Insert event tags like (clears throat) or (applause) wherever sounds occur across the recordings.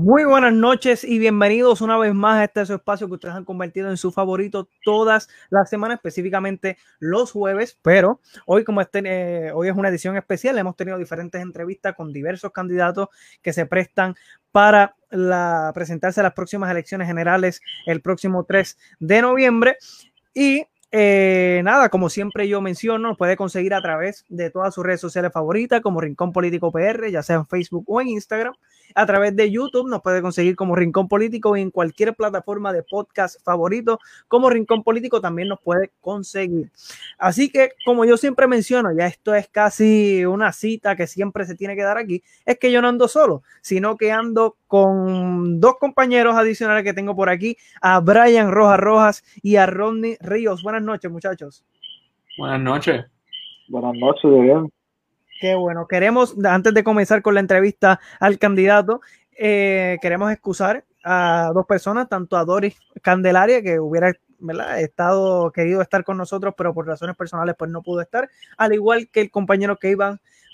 Muy buenas noches y bienvenidos una vez más a este espacio que ustedes han convertido en su favorito todas las semanas, específicamente los jueves. Pero hoy, como este, eh, hoy es una edición especial, hemos tenido diferentes entrevistas con diversos candidatos que se prestan para presentarse a las próximas elecciones generales el próximo 3 de noviembre. Y eh, nada, como siempre yo menciono, puede conseguir a través de todas sus redes sociales favoritas, como Rincón Político PR, ya sea en Facebook o en Instagram. A través de YouTube nos puede conseguir como Rincón Político y en cualquier plataforma de podcast favorito, como Rincón Político también nos puede conseguir. Así que, como yo siempre menciono, ya esto es casi una cita que siempre se tiene que dar aquí, es que yo no ando solo, sino que ando con dos compañeros adicionales que tengo por aquí, a Brian Rojas Rojas y a Rodney Ríos. Buenas noches, muchachos. Buenas noches. Buenas noches, bien. Qué bueno. Queremos, antes de comenzar con la entrevista al candidato, eh, queremos excusar a dos personas, tanto a Doris Candelaria, que hubiera estado querido estar con nosotros, pero por razones personales pues no pudo estar, al igual que el compañero que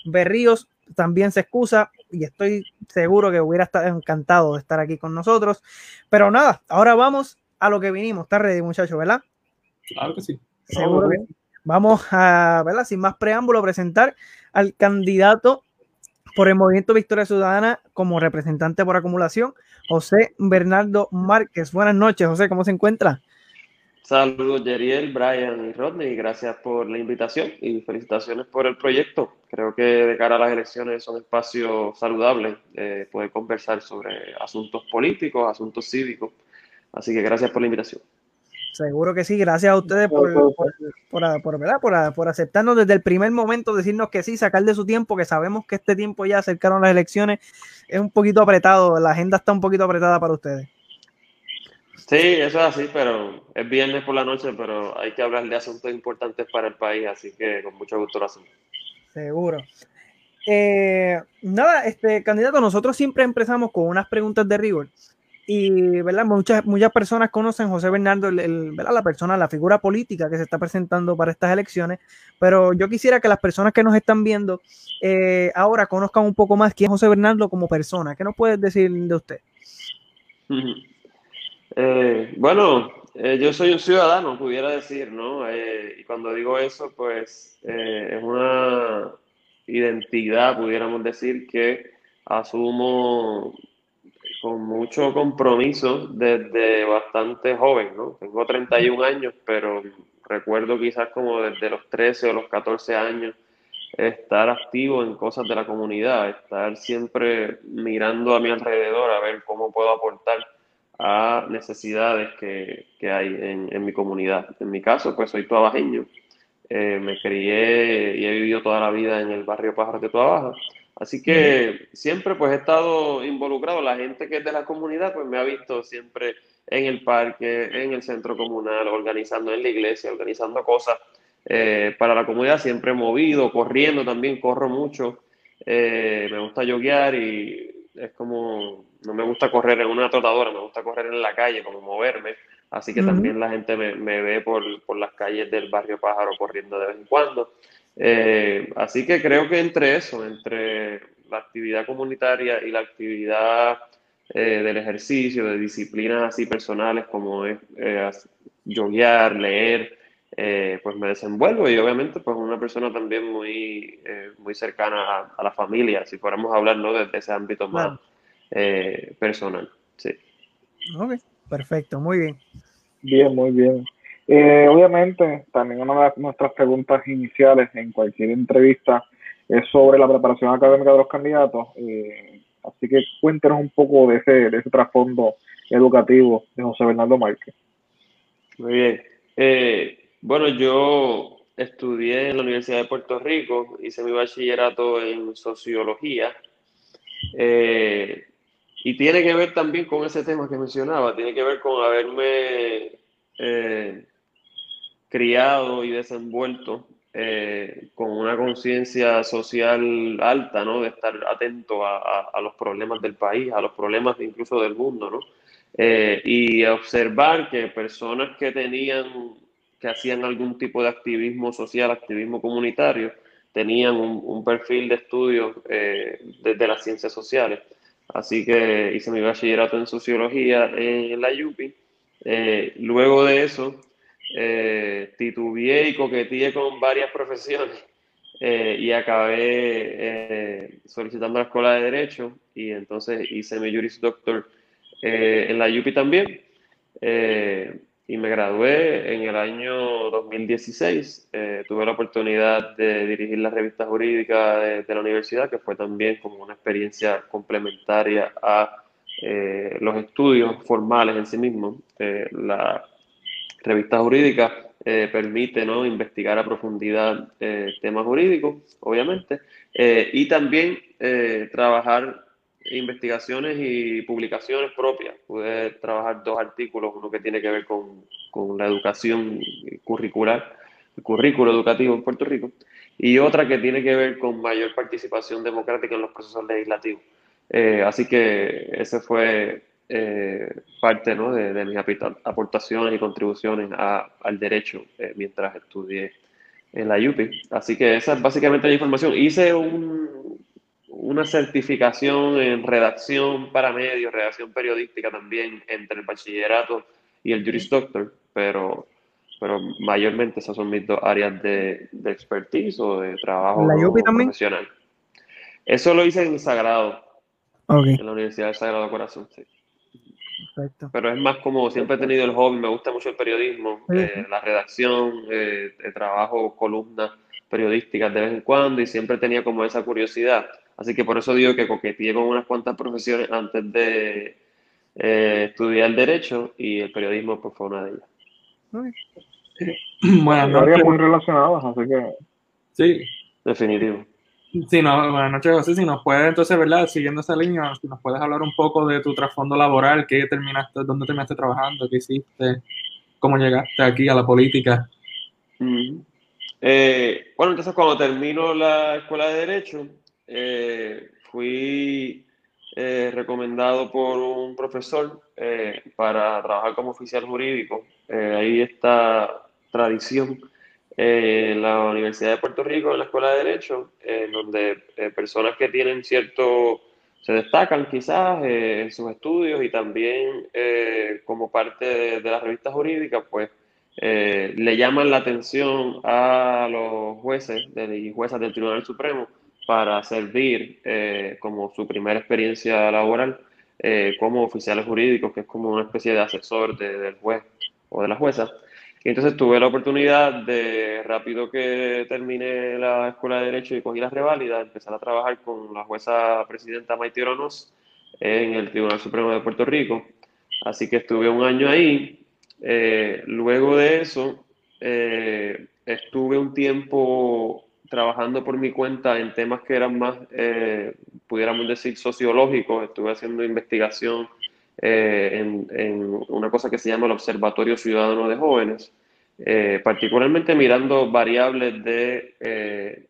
Berríos también se excusa y estoy seguro que hubiera estado encantado de estar aquí con nosotros. Pero nada, ahora vamos a lo que vinimos. Está ready, muchachos, ¿verdad? Claro que sí. Seguro que Vamos a, ¿verdad? Sin más preámbulo, presentar al candidato por el Movimiento Victoria Ciudadana como representante por acumulación, José Bernardo Márquez. Buenas noches, José, ¿cómo se encuentra? Saludos, Jeriel, Brian y Rodney. Gracias por la invitación y felicitaciones por el proyecto. Creo que de cara a las elecciones son espacios saludables de poder conversar sobre asuntos políticos, asuntos cívicos. Así que gracias por la invitación. Seguro que sí, gracias a ustedes por, por, por, aceptarnos desde el primer momento, decirnos que sí, sacar de su tiempo, que sabemos que este tiempo ya acercaron las elecciones, es un poquito apretado, la agenda está un poquito apretada para ustedes. Sí, eso es así, pero es viernes por la noche, pero hay que hablar de asuntos importantes para el país, así que con mucho gusto lo hacemos. Seguro. Eh, nada, este candidato, nosotros siempre empezamos con unas preguntas de rigor y ¿verdad? Muchas, muchas personas conocen José Bernardo, el, ¿verdad? la persona, la figura política que se está presentando para estas elecciones, pero yo quisiera que las personas que nos están viendo eh, ahora conozcan un poco más quién es José Bernardo como persona. ¿Qué nos puedes decir de usted? (laughs) Eh, bueno, eh, yo soy un ciudadano, pudiera decir, ¿no? Y cuando digo eso, pues es una identidad, pudiéramos decir, que asumo con mucho compromiso desde bastante joven, ¿no? Tengo 31 años, pero recuerdo quizás como desde los 13 o los 14 años estar activo en cosas de la comunidad, estar siempre mirando a mi alrededor a ver cómo puedo aportar a necesidades que, que hay en, en, mi comunidad. En mi caso, pues soy tuabajeño. Eh, me crié y he vivido toda la vida en el barrio Pájaros de Tuabaja. Así que siempre pues he estado involucrado. La gente que es de la comunidad pues me ha visto siempre en el parque, en el centro comunal, organizando en la iglesia, organizando cosas eh, para la comunidad. Siempre he movido, corriendo también, corro mucho. Eh, me gusta yoguear y es como, no me gusta correr en una trotadora, me gusta correr en la calle, como moverme. Así que también la gente me, ve por, las calles del barrio Pájaro corriendo de vez en cuando. Eh, así que creo que entre eso, entre la actividad comunitaria y la actividad eh, del ejercicio, de disciplinas así personales como es eh, leer, eh, pues me desenvuelvo y obviamente pues una persona también muy, muy cercana a, la familia, si fuéramos a hablar ¿no? desde ese ámbito más personal. Sí. Ok, perfecto, muy bien. Bien, muy bien. Eh, obviamente, también una de nuestras preguntas iniciales en cualquier entrevista es sobre la preparación académica de los candidatos. Eh, así que cuéntenos un poco de ese, de ese trasfondo educativo de José Bernardo Márquez. Muy bien. Eh, bueno, yo estudié en la Universidad de Puerto Rico, hice mi bachillerato en sociología. y tiene que ver también con ese tema que mencionaba, tiene que ver con haberme criado y desenvuelto eh, con una conciencia social alta, ¿no? De estar atento a, los problemas del país, a los problemas incluso del mundo, ¿no? Eh, y observar que personas que tenían, que hacían algún tipo de activismo social, activismo comunitario, tenían un, perfil de estudio eh, desde las ciencias sociales. así que hice mi bachillerato en sociología en la UPI. Eh, luego de eso, eh, titubeé y coqueteé con varias profesiones eh, y acabé solicitando la escuela de Derecho y entonces hice mi Juris Doctor en la UPI también y me gradué en el año 2016. Eh, tuve la oportunidad de dirigir la revista jurídica de, la universidad, que fue también como una experiencia complementaria a eh, los estudios formales en sí mismos. Eh, la revista jurídica permite ¿no? investigar a profundidad temas jurídicos, obviamente, y también trabajar investigaciones y publicaciones propias. Pude trabajar dos artículos, uno que tiene que ver con, con la educación curricular, el currículo educativo en Puerto Rico, y otra que tiene que ver con mayor participación democrática en los procesos legislativos. Eh, así que ese fue eh, parte ¿no? de, de, mis aportaciones y contribuciones a, al derecho eh, mientras estudié en la UPI. Así que esa es básicamente la información. Hice un, una certificación en redacción para medios, redacción periodística también entre el bachillerato y el Juris Doctor, pero, pero mayormente esas son mis dos áreas de, de expertise o de trabajo ¿La profesional. Eso lo hice en Sagrado, en la Universidad del Sagrado Corazón, sí. Perfecto. Pero es más como siempre he tenido el hobby, me gusta mucho el periodismo, eh, la redacción, eh, trabajo columnas periodísticas de vez en cuando y siempre tenía como esa curiosidad. Así que por eso digo que coqueteé con unas cuantas profesiones antes de eh, estudiar Derecho y el periodismo pues, fue una de ellas. (clears throat) Buenas noches. muy relacionadas, así que... Sí. Definitivo. Sí, no, buenas noches, José. Si nos puedes, entonces, ¿verdad? Siguiendo esa línea, si nos puedes hablar un poco de tu trasfondo laboral, qué terminaste, dónde terminaste trabajando, qué hiciste, cómo llegaste aquí a la política. Eh, bueno, entonces cuando termino la escuela de Derecho, eh, fui eh, recomendado por un profesor para trabajar como oficial jurídico. ahí está tradición en la Universidad de Puerto Rico, en la Escuela de Derecho, en donde personas que tienen cierto, se destacan quizás en sus estudios y también como parte de, de la revista jurídica, pues le llaman la atención a los jueces y juezas del Tribunal Supremo para servir eh, como su primera experiencia laboral eh, como oficiales jurídicos, que es como una especie de asesor del juez o de la jueza. Y entonces tuve la oportunidad de, rápido que terminé la escuela de Derecho y cogí la reválida, empezar a trabajar con la jueza presidenta Maite Oronos en el Tribunal Supremo de Puerto Rico. Así que estuve un año ahí. Eh, luego de eso, estuve un tiempo trabajando por mi cuenta en temas que eran más, eh, pudiéramos decir, sociológicos. Estuve haciendo investigación eh, en, una cosa que se llama el Observatorio Ciudadano de Jóvenes, eh, particularmente mirando variables de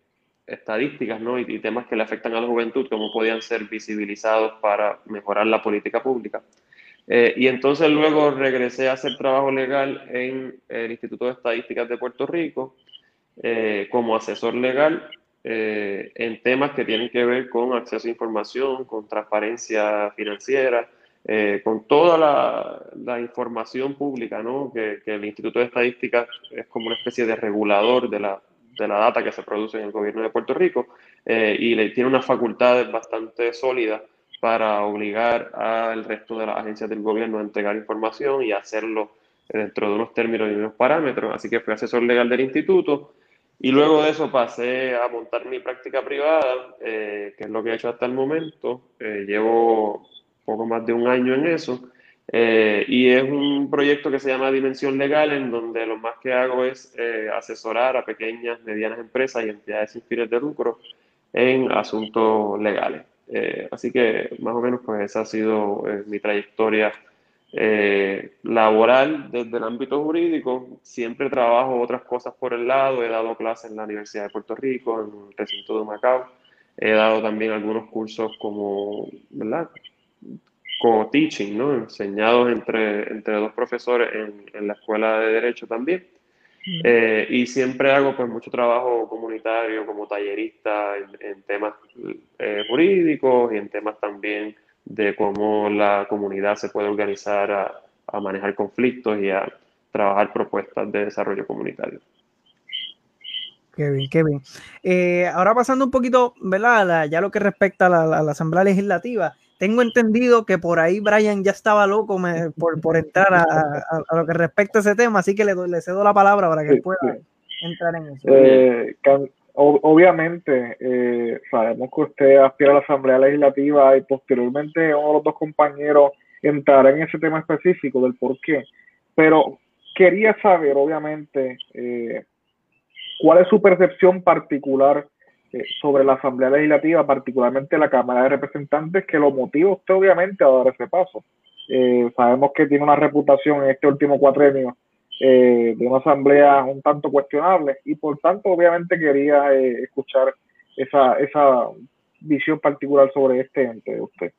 estadísticas ¿no? y, temas que le afectan a la juventud, cómo podían ser visibilizados para mejorar la política pública. y entonces luego regresé a hacer trabajo legal en el Instituto de Estadísticas de Puerto Rico, eh, como asesor legal eh, en temas que tienen que ver con acceso a información, con transparencia financiera, eh, con toda la, información pública, ¿no? Que, el Instituto de Estadística es como una especie de regulador de la, de la data que se produce en el gobierno de Puerto Rico y le tiene unas facultades bastante sólidas para obligar al resto de las agencias del gobierno a entregar información y hacerlo dentro de unos términos y unos parámetros. Así que fui asesor legal del instituto y luego de eso pasé a montar mi práctica privada, eh, que es lo que he hecho hasta el momento. Eh, llevo poco más de un año en eso. Eh, y es un proyecto que se llama Dimensión Legal, en donde lo más que hago es asesorar a pequeñas, medianas empresas y entidades sin fines de lucro en asuntos legales. así que más o menos pues esa ha sido mi trayectoria eh, laboral desde el ámbito jurídico, siempre trabajo otras cosas por el lado, he dado clases en la Universidad de Puerto Rico, en el recinto de Macao, he dado también algunos cursos como, ¿verdad? Como teaching, ¿no? Enseñados entre, entre dos profesores en, en la Escuela de Derecho también. Mm. Eh, y siempre hago pues mucho trabajo comunitario como tallerista en, temas eh, jurídicos y en temas también de cómo la comunidad se puede organizar a, a manejar conflictos y a trabajar propuestas de desarrollo comunitario. Qué bien, qué bien. Eh, ahora pasando un poquito, ¿verdad? ya lo que respecta a la, Asamblea Legislativa, tengo entendido que por ahí Brian ya estaba loco por, entrar a, lo que respecta a ese tema, así que le, le cedo la palabra para que pueda entrar en eso. Eh, obviamente, eh, sabemos que usted aspira a la Asamblea Legislativa y posteriormente uno de los dos compañeros entrará en ese tema específico del por qué, pero quería saber, obviamente, eh, ¿Cuál es su percepción particular sobre la Asamblea Legislativa, particularmente la Cámara de Representantes, que lo motiva usted obviamente a dar ese paso? Eh, sabemos que tiene una reputación en este último cuatrenio eh, de una asamblea un tanto cuestionable y por tanto obviamente quería escuchar esa, esa visión particular sobre este ente de usted.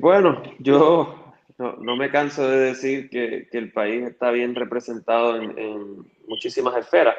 bueno, yo no, me canso de decir que, el país está bien representado en, muchísimas esferas,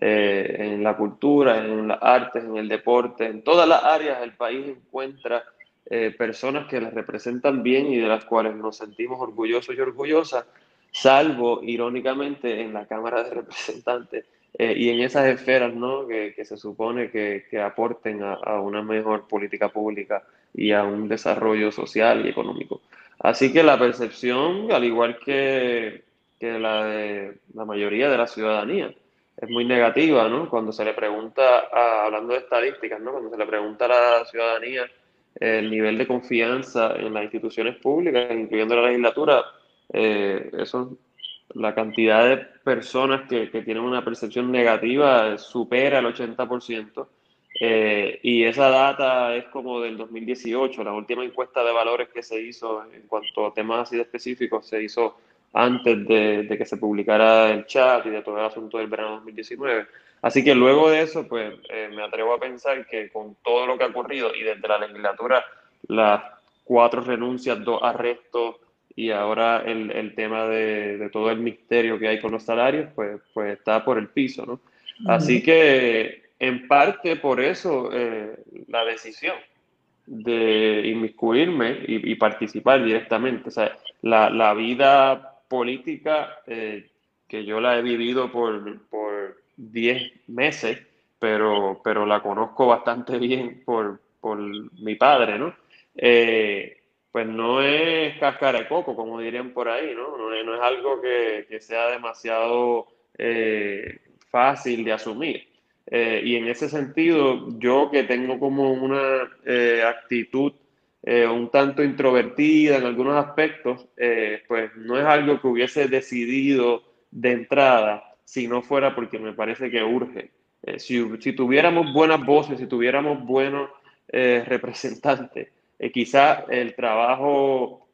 eh, en la cultura, en las artes, en el deporte, en todas las áreas el país encuentra eh, personas que las representan bien y de las cuales nos sentimos orgullosos y orgullosas, salvo irónicamente en la Cámara de Representantes eh, y en esas esferas ¿no? que, se supone que, aporten a, una mejor política pública y a un desarrollo social y económico. Así que la percepción, al igual que, la de la mayoría de la ciudadanía, es muy negativa, ¿no? Cuando se le pregunta, hablando de estadísticas, ¿no? Cuando se le pregunta a la ciudadanía el nivel de confianza en las instituciones públicas, incluyendo la legislatura, eh, eso, la cantidad de personas que, que tienen una percepción negativa supera el 80%. Eh, y esa data es como del 2018, la última encuesta de valores que se hizo en cuanto a temas así de específicos se hizo antes de, que se publicara el chat y de todo el asunto del verano 2019. Así que luego de eso, pues eh, me atrevo a pensar que con todo lo que ha ocurrido y desde la legislatura, las cuatro renuncias, dos arrestos y ahora el, el tema de, de, todo el misterio que hay con los salarios, pues, pues está por el piso, ¿no? Así que en parte por eso eh, la decisión de inmiscuirme y, participar directamente. O sea, la, vida política eh, que yo la he vivido por, por 10 meses, pero, pero la conozco bastante (laughs) bien por, por mi padre, ¿no? Eh, pues no es cáscara de coco, como dirían por ahí, ¿no? No es, algo que, que, sea demasiado fácil de asumir. Eh, y en ese sentido, yo que tengo como una eh, actitud eh, un tanto introvertida en algunos aspectos, pues no es algo que hubiese decidido de entrada si no fuera porque me parece que urge. Si, si, tuviéramos buenas voces, si tuviéramos buenos representantes, quizá el trabajo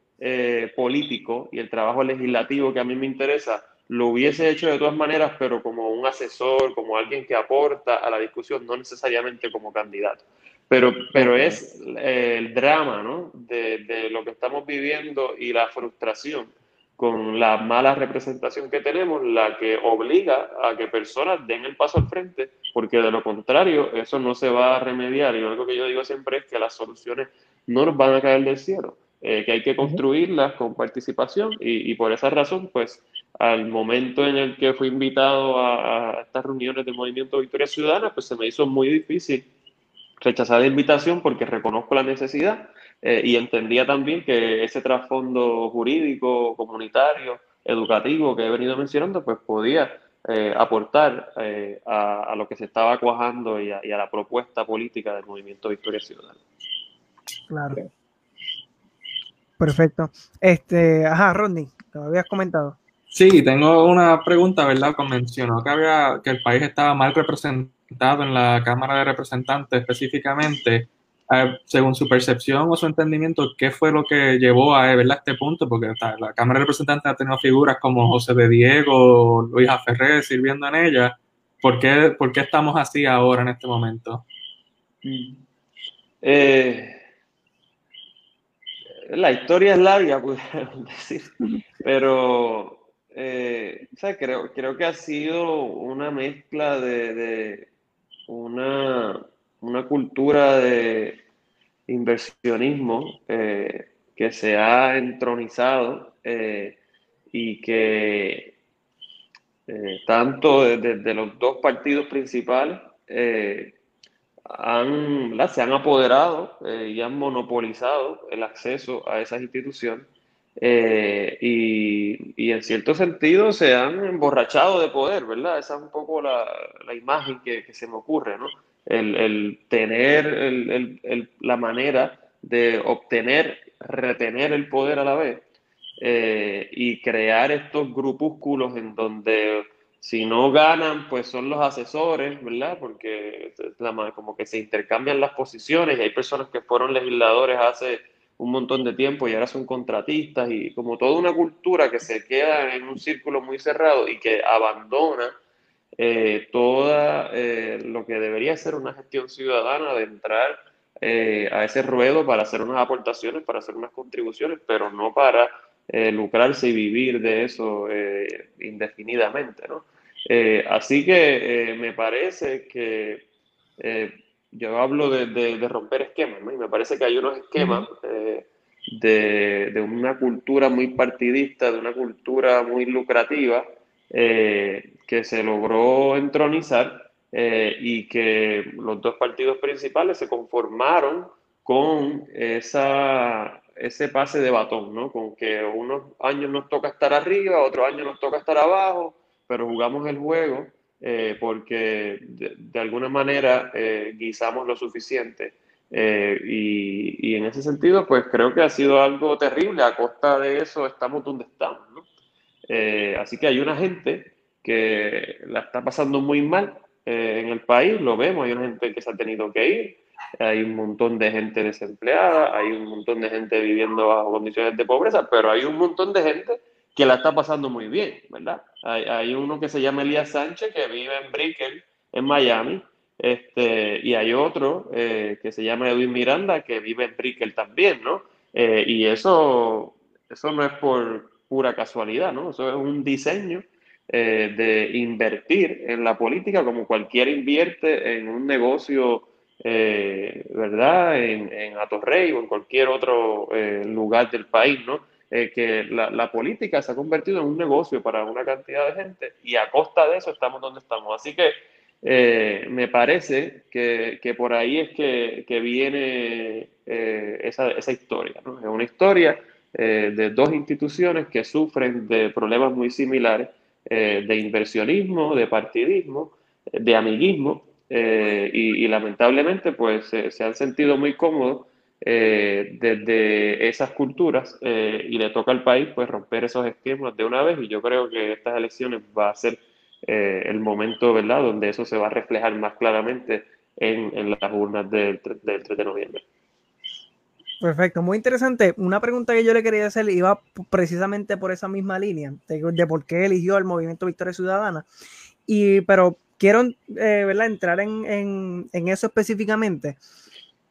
político y el trabajo legislativo que a mí me interesa lo hubiese hecho de todas maneras, pero como un asesor, como alguien que aporta a la discusión, no necesariamente como candidato. Pero, pero es eh, el drama ¿no? de, de, lo que estamos viviendo y la frustración con la mala representación que tenemos, la que obliga a que personas den el paso al frente, porque de lo contrario eso no se va a remediar. Y lo único que yo digo siempre es que las soluciones no nos van a caer del cielo, eh, que hay que construirlas con participación y, y por esa razón, pues al momento en el que fui invitado a, estas reuniones del Movimiento Victoria Ciudadana, pues se me hizo muy difícil rechazar la invitación porque reconozco la necesidad eh, y entendía también que ese trasfondo jurídico, comunitario, educativo que he venido mencionando, pues podía eh, aportar eh, a, lo que se estaba cuajando y a, y a, la propuesta política del Movimiento Victoria Ciudadana. Claro. Perfecto. Este, ajá, Rodney, lo habías comentado. Sí, tengo una pregunta, ¿verdad? Mencionó que, había, que el país estaba mal representado en la Cámara de Representantes específicamente. Eh, según su percepción o su entendimiento, ¿qué fue lo que llevó a, ¿verdad? este punto? Porque la Cámara de Representantes ha tenido figuras como José de Diego, Luis Aferré sirviendo en ella. ¿Por qué, ¿Por qué estamos así ahora en este momento? Eh, la historia es larga, (laughs) pudiéramos decir, pero eh, creo, creo que ha sido una mezcla de, una, una, cultura de, inversionismo que se ha entronizado y que tanto desde los dos partidos principales han, se han apoderado eh, y han monopolizado el acceso a esas instituciones eh, y, en cierto sentido se han emborrachado de poder, ¿verdad? Esa es un poco la, la imagen que, que, se me ocurre, ¿no? El, el tener el, el, la manera de obtener, retener el poder a la vez eh, y crear estos grupúsculos en donde si no ganan, pues son los asesores, ¿verdad? Porque como que se intercambian las posiciones y hay personas que fueron legisladores hace un montón de tiempo y ahora son contratistas y como toda una cultura que se queda en un círculo muy cerrado y que abandona eh, toda eh, lo que debería ser una gestión ciudadana de entrar eh, a ese ruedo para hacer unas aportaciones, para hacer unas contribuciones, pero no para lucrarse y vivir de eso indefinidamente, ¿no? Eh, así que eh, me parece que eh, yo hablo de, romper esquemas, ¿no? Y me parece que hay unos esquemas de, una cultura muy partidista, de una cultura muy lucrativa, que se logró entronizar y que los dos partidos principales se conformaron con esa, ese pase de batón, ¿no? Con que unos años nos toca estar arriba, otros años nos toca estar abajo, pero jugamos el juego eh, porque de, alguna manera eh, guisamos lo suficiente. Eh, y, y, en ese sentido, pues creo que ha sido algo terrible. A costa de eso estamos donde estamos. ¿no? así que hay una gente que la está pasando muy mal en el país, lo vemos, hay una gente que se ha tenido que ir, hay un montón de gente desempleada, hay un montón de gente viviendo bajo condiciones de pobreza, pero hay un montón de gente que la está pasando muy bien, ¿verdad? Hay, uno que se llama Elías Sánchez, que vive en Brickell, en Miami, este, y hay otro eh, que se llama Edwin Miranda, que vive en Brickell también, ¿no? Eh, y eso, eso no es por pura casualidad, ¿no? Eso es un diseño eh, de invertir en la política como cualquiera invierte en un negocio, ¿verdad? En, en Atorrey o en cualquier otro lugar del país, ¿no? Eh, que la, política se ha convertido en un negocio para una cantidad de gente y a costa de eso estamos donde estamos. Así que eh, me parece que, que, por ahí es que, que viene eh, esa, esa, historia. ¿no? Es una historia de dos instituciones que sufren de problemas muy similares, de inversionismo, de partidismo, de amiguismo, y, lamentablemente pues se han sentido muy cómodos eh, desde esas culturas eh, y le toca al país pues romper esos esquemas de una vez y yo creo que estas elecciones va a ser eh, el momento, ¿verdad?, donde eso se va a reflejar más claramente en, las urnas del, del 3 de noviembre. Perfecto, muy interesante. Una pregunta que yo le quería hacer iba precisamente por esa misma línea, de, por qué eligió el movimiento Victoria Ciudadana. Y, pero quiero ¿verdad? entrar en, en, en, eso específicamente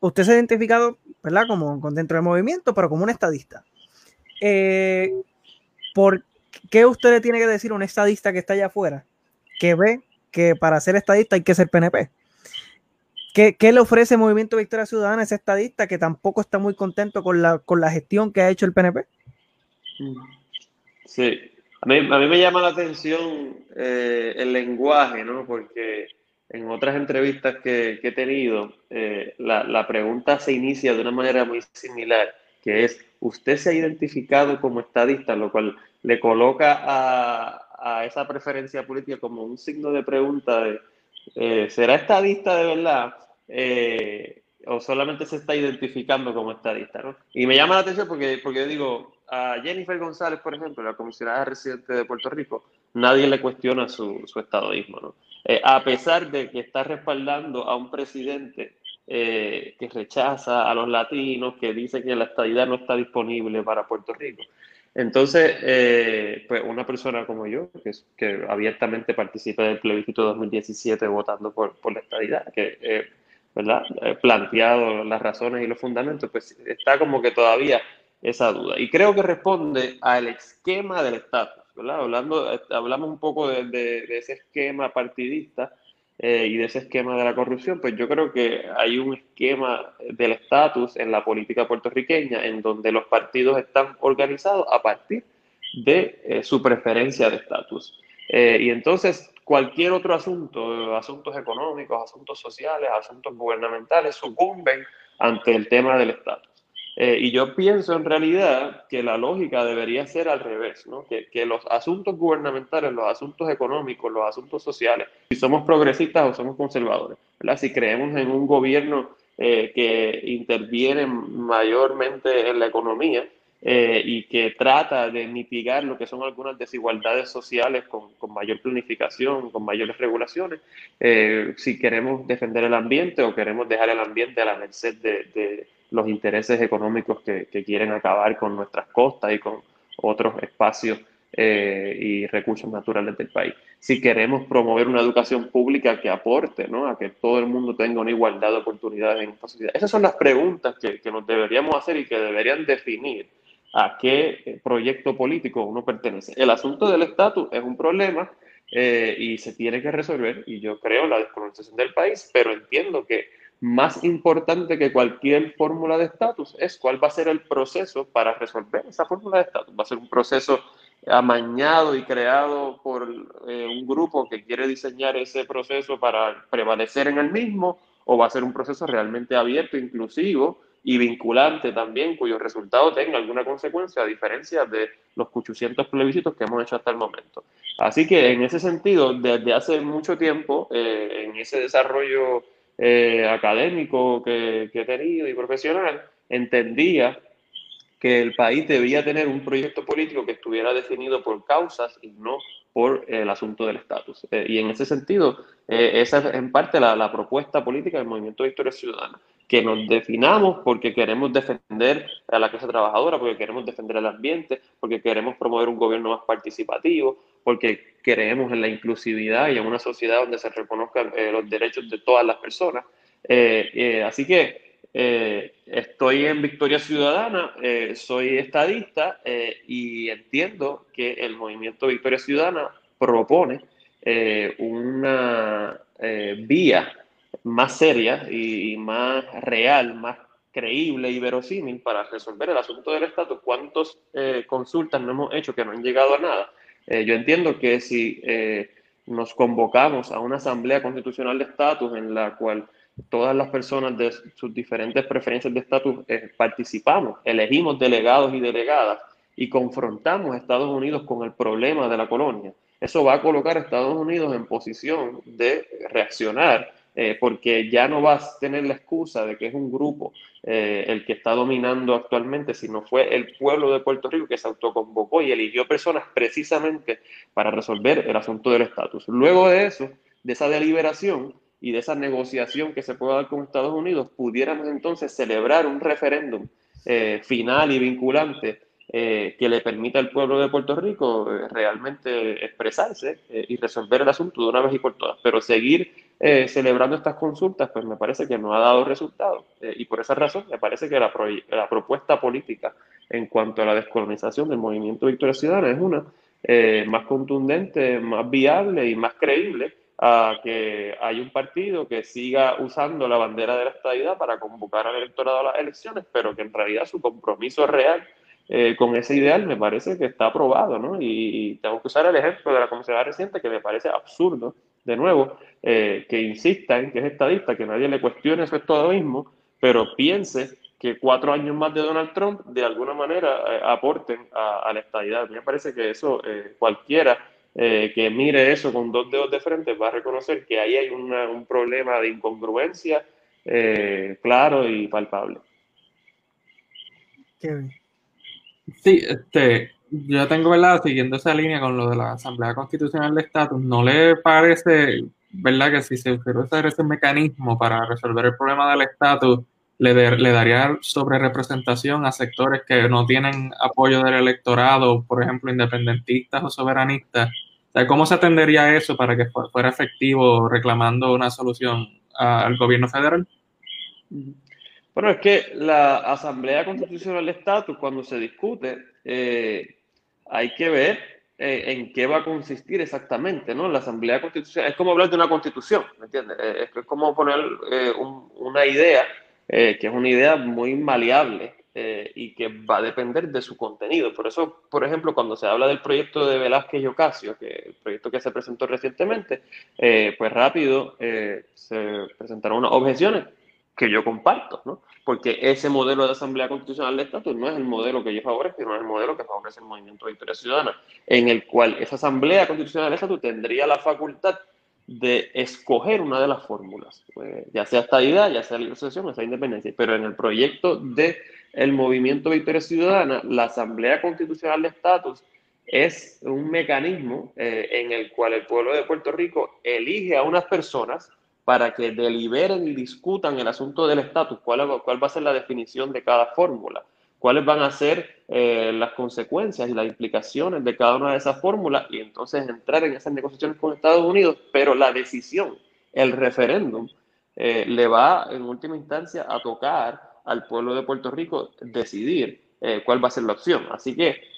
usted se ha identificado, ¿verdad? Como dentro del movimiento, pero como un estadista. Eh, ¿Por qué usted le tiene que decir a un estadista que está allá afuera que ve que para ser estadista hay que ser PNP? ¿Qué, le ofrece Movimiento Victoria Ciudadana a ese estadista que tampoco está muy contento con la, con la gestión que ha hecho el PNP? Sí, a mí, a mí me llama la atención eh, el lenguaje, ¿no? Porque en otras entrevistas que, he tenido, eh, la, pregunta se inicia de una manera muy similar, que es, ¿usted se ha identificado como estadista? Lo cual le coloca a, esa preferencia política como un signo de pregunta de, eh, ¿será estadista de verdad? Eh, ¿O solamente se está identificando como estadista? ¿no? Y me llama la atención porque, porque yo digo, a Jennifer González, por ejemplo, la comisionada residente de Puerto Rico, nadie le cuestiona su, su estadoísmo, ¿no? Eh, a pesar de que está respaldando a un presidente eh, que rechaza a los latinos, que dice que la estadidad no está disponible para Puerto Rico. Entonces, eh, pues una persona como yo, que, abiertamente participa del plebiscito 2017 votando por, por la estadidad, que ¿verdad? planteado las razones y los fundamentos, pues está como que todavía esa duda. Y creo que responde al esquema del Estado. Hablando, hablamos un poco de, ese esquema partidista eh, y de ese esquema de la corrupción, pues yo creo que hay un esquema del estatus en la política puertorriqueña en donde los partidos están organizados a partir de eh, su preferencia de estatus. Eh, y entonces cualquier otro asunto, asuntos económicos, asuntos sociales, asuntos gubernamentales, sucumben ante el tema del estatus. Eh, y yo pienso en realidad que la lógica debería ser al revés, ¿no? que, que, los asuntos gubernamentales, los asuntos económicos, los asuntos sociales, si somos progresistas o somos conservadores, ¿verdad? si creemos en un gobierno eh, que interviene mayormente en la economía, eh, y que trata de mitigar lo que son algunas desigualdades sociales con, con mayor planificación, con mayores regulaciones, eh, si queremos defender el ambiente o queremos dejar el ambiente a la merced de, de los intereses económicos que, que, quieren acabar con nuestras costas y con otros espacios eh, y recursos naturales del país. Si queremos promover una educación pública que aporte ¿no? a que todo el mundo tenga una igualdad de oportunidades en esta sociedad. Esas son las preguntas que, que nos deberíamos hacer y que deberían definir a qué proyecto político uno pertenece. El asunto del estatus es un problema eh, y se tiene que resolver, y yo creo la descolonización del país, pero entiendo que más importante que cualquier fórmula de estatus es cuál va a ser el proceso para resolver esa fórmula de estatus. Va a ser un proceso amañado y creado por eh, un grupo que quiere diseñar ese proceso para prevalecer en el mismo, o va a ser un proceso realmente abierto, inclusivo, y vinculante también, cuyo resultado tenga alguna consecuencia, a diferencia de los 800 plebiscitos que hemos hecho hasta el momento. Así que en ese sentido, desde hace mucho tiempo, eh, en ese desarrollo eh, académico que, que he tenido y profesional, entendía que el país debía tener un proyecto político que estuviera definido por causas y no por el asunto del estatus. Eh, y en ese sentido, eh, esa es en parte la, la, propuesta política del Movimiento de Historia Ciudadana, que nos definamos porque queremos defender a la clase trabajadora, porque queremos defender el ambiente, porque queremos promover un gobierno más participativo, porque creemos en la inclusividad y en una sociedad donde se reconozcan eh, los derechos de todas las personas. así que eh, estoy en Victoria Ciudadana, eh, soy estadista eh, y entiendo que el movimiento Victoria Ciudadana propone eh, una vía más seria y, más real, más creíble y verosímil para resolver el asunto del estatus. ¿Cuántas consultas no hemos hecho que no han llegado a nada? Yo entiendo que si nos convocamos a una asamblea constitucional de estatus en la cual todas las personas de sus diferentes preferencias de estatus eh, participamos, elegimos delegados y delegadas y confrontamos a Estados Unidos con el problema de la colonia. Eso va a colocar a Estados Unidos en posición de reaccionar, eh, porque ya no va a tener la excusa de que es un grupo eh, el que está dominando actualmente, sino fue el pueblo de Puerto Rico que se autoconvocó y eligió personas precisamente para resolver el asunto del estatus. Luego de eso, de esa deliberación, y de esa negociación que se pueda dar con Estados Unidos, pudiéramos entonces celebrar un referéndum eh, final y vinculante eh, que le permita al pueblo de Puerto Rico eh, realmente expresarse eh, y resolver el asunto de una vez y por todas. Pero seguir celebrando estas consultas, pues me parece que no ha dado resultado. y por esa razón, me parece que la, propuesta política en cuanto a la descolonización del movimiento Victoria Ciudadana es una más contundente, más viable y más creíble a que hay un partido que siga usando la bandera de la estadidad para convocar al electorado a las elecciones, pero que en realidad su compromiso real eh, con ese ideal me parece que está aprobado, ¿no? Y, y, tengo que usar el ejemplo de la comisaría reciente que me parece absurdo, de nuevo, eh, que insista en que es estadista, que nadie le cuestione su estadismo, pero piense que cuatro años más de Donald Trump de alguna manera eh, aporten a, la estadidad. Me parece que eso eh, cualquiera eh, que mire eso con dos dedos de frente va a reconocer que ahí hay una, un problema de incongruencia eh, claro y palpable. Sí, este, yo tengo, ¿verdad? Siguiendo esa línea con lo de la Asamblea Constitucional de Estatus, ¿no le parece, verdad, que si se hubiera usar ese mecanismo para resolver el problema del estatus, le, de, le daría sobre representación a sectores que no tienen apoyo del electorado, por ejemplo, independentistas o soberanistas? ¿Cómo se atendería eso para que fuera efectivo reclamando una solución al gobierno federal? Bueno, es que la Asamblea Constitucional de Estatus, cuando se discute, eh, hay que ver eh, en qué va a consistir exactamente, ¿no? La Asamblea Constitucional es como hablar de una constitución, ¿me entiendes? Eh, es como poner eh, una idea que es una idea muy maleable y que va a depender de su contenido. Por eso, por ejemplo, cuando se habla del proyecto de Velázquez y Ocasio, que el proyecto que se presentó recientemente, pues rápido se presentaron unas objeciones que yo comparto, ¿no? Porque ese modelo de Asamblea Constitucional de Estatus no es el modelo que yo favorezco, no es el modelo que favorece el Movimiento de Victoria Ciudadana, en el cual esa Asamblea Constitucional de Estatus tendría la facultad de escoger una de las fórmulas, pues, ya sea estadidad, ya sea libre asociación, ya sea independencia, pero en el proyecto de el Movimiento Victoria Ciudadana, la Asamblea Constitucional de Estatus es un mecanismo eh, en el cual el pueblo de Puerto Rico elige a unas personas para que deliberen y discutan el asunto del estatus, cuál, cuál va a ser la definición de cada fórmula, cuáles van a ser eh, las consecuencias y las implicaciones de cada una de esas fórmulas y entonces entrar en esas negociaciones con Estados Unidos, pero la decisión, el referéndum, eh, le va en última instancia a tocar al pueblo de Puerto Rico decidir eh, cuál va a ser la opción. Así que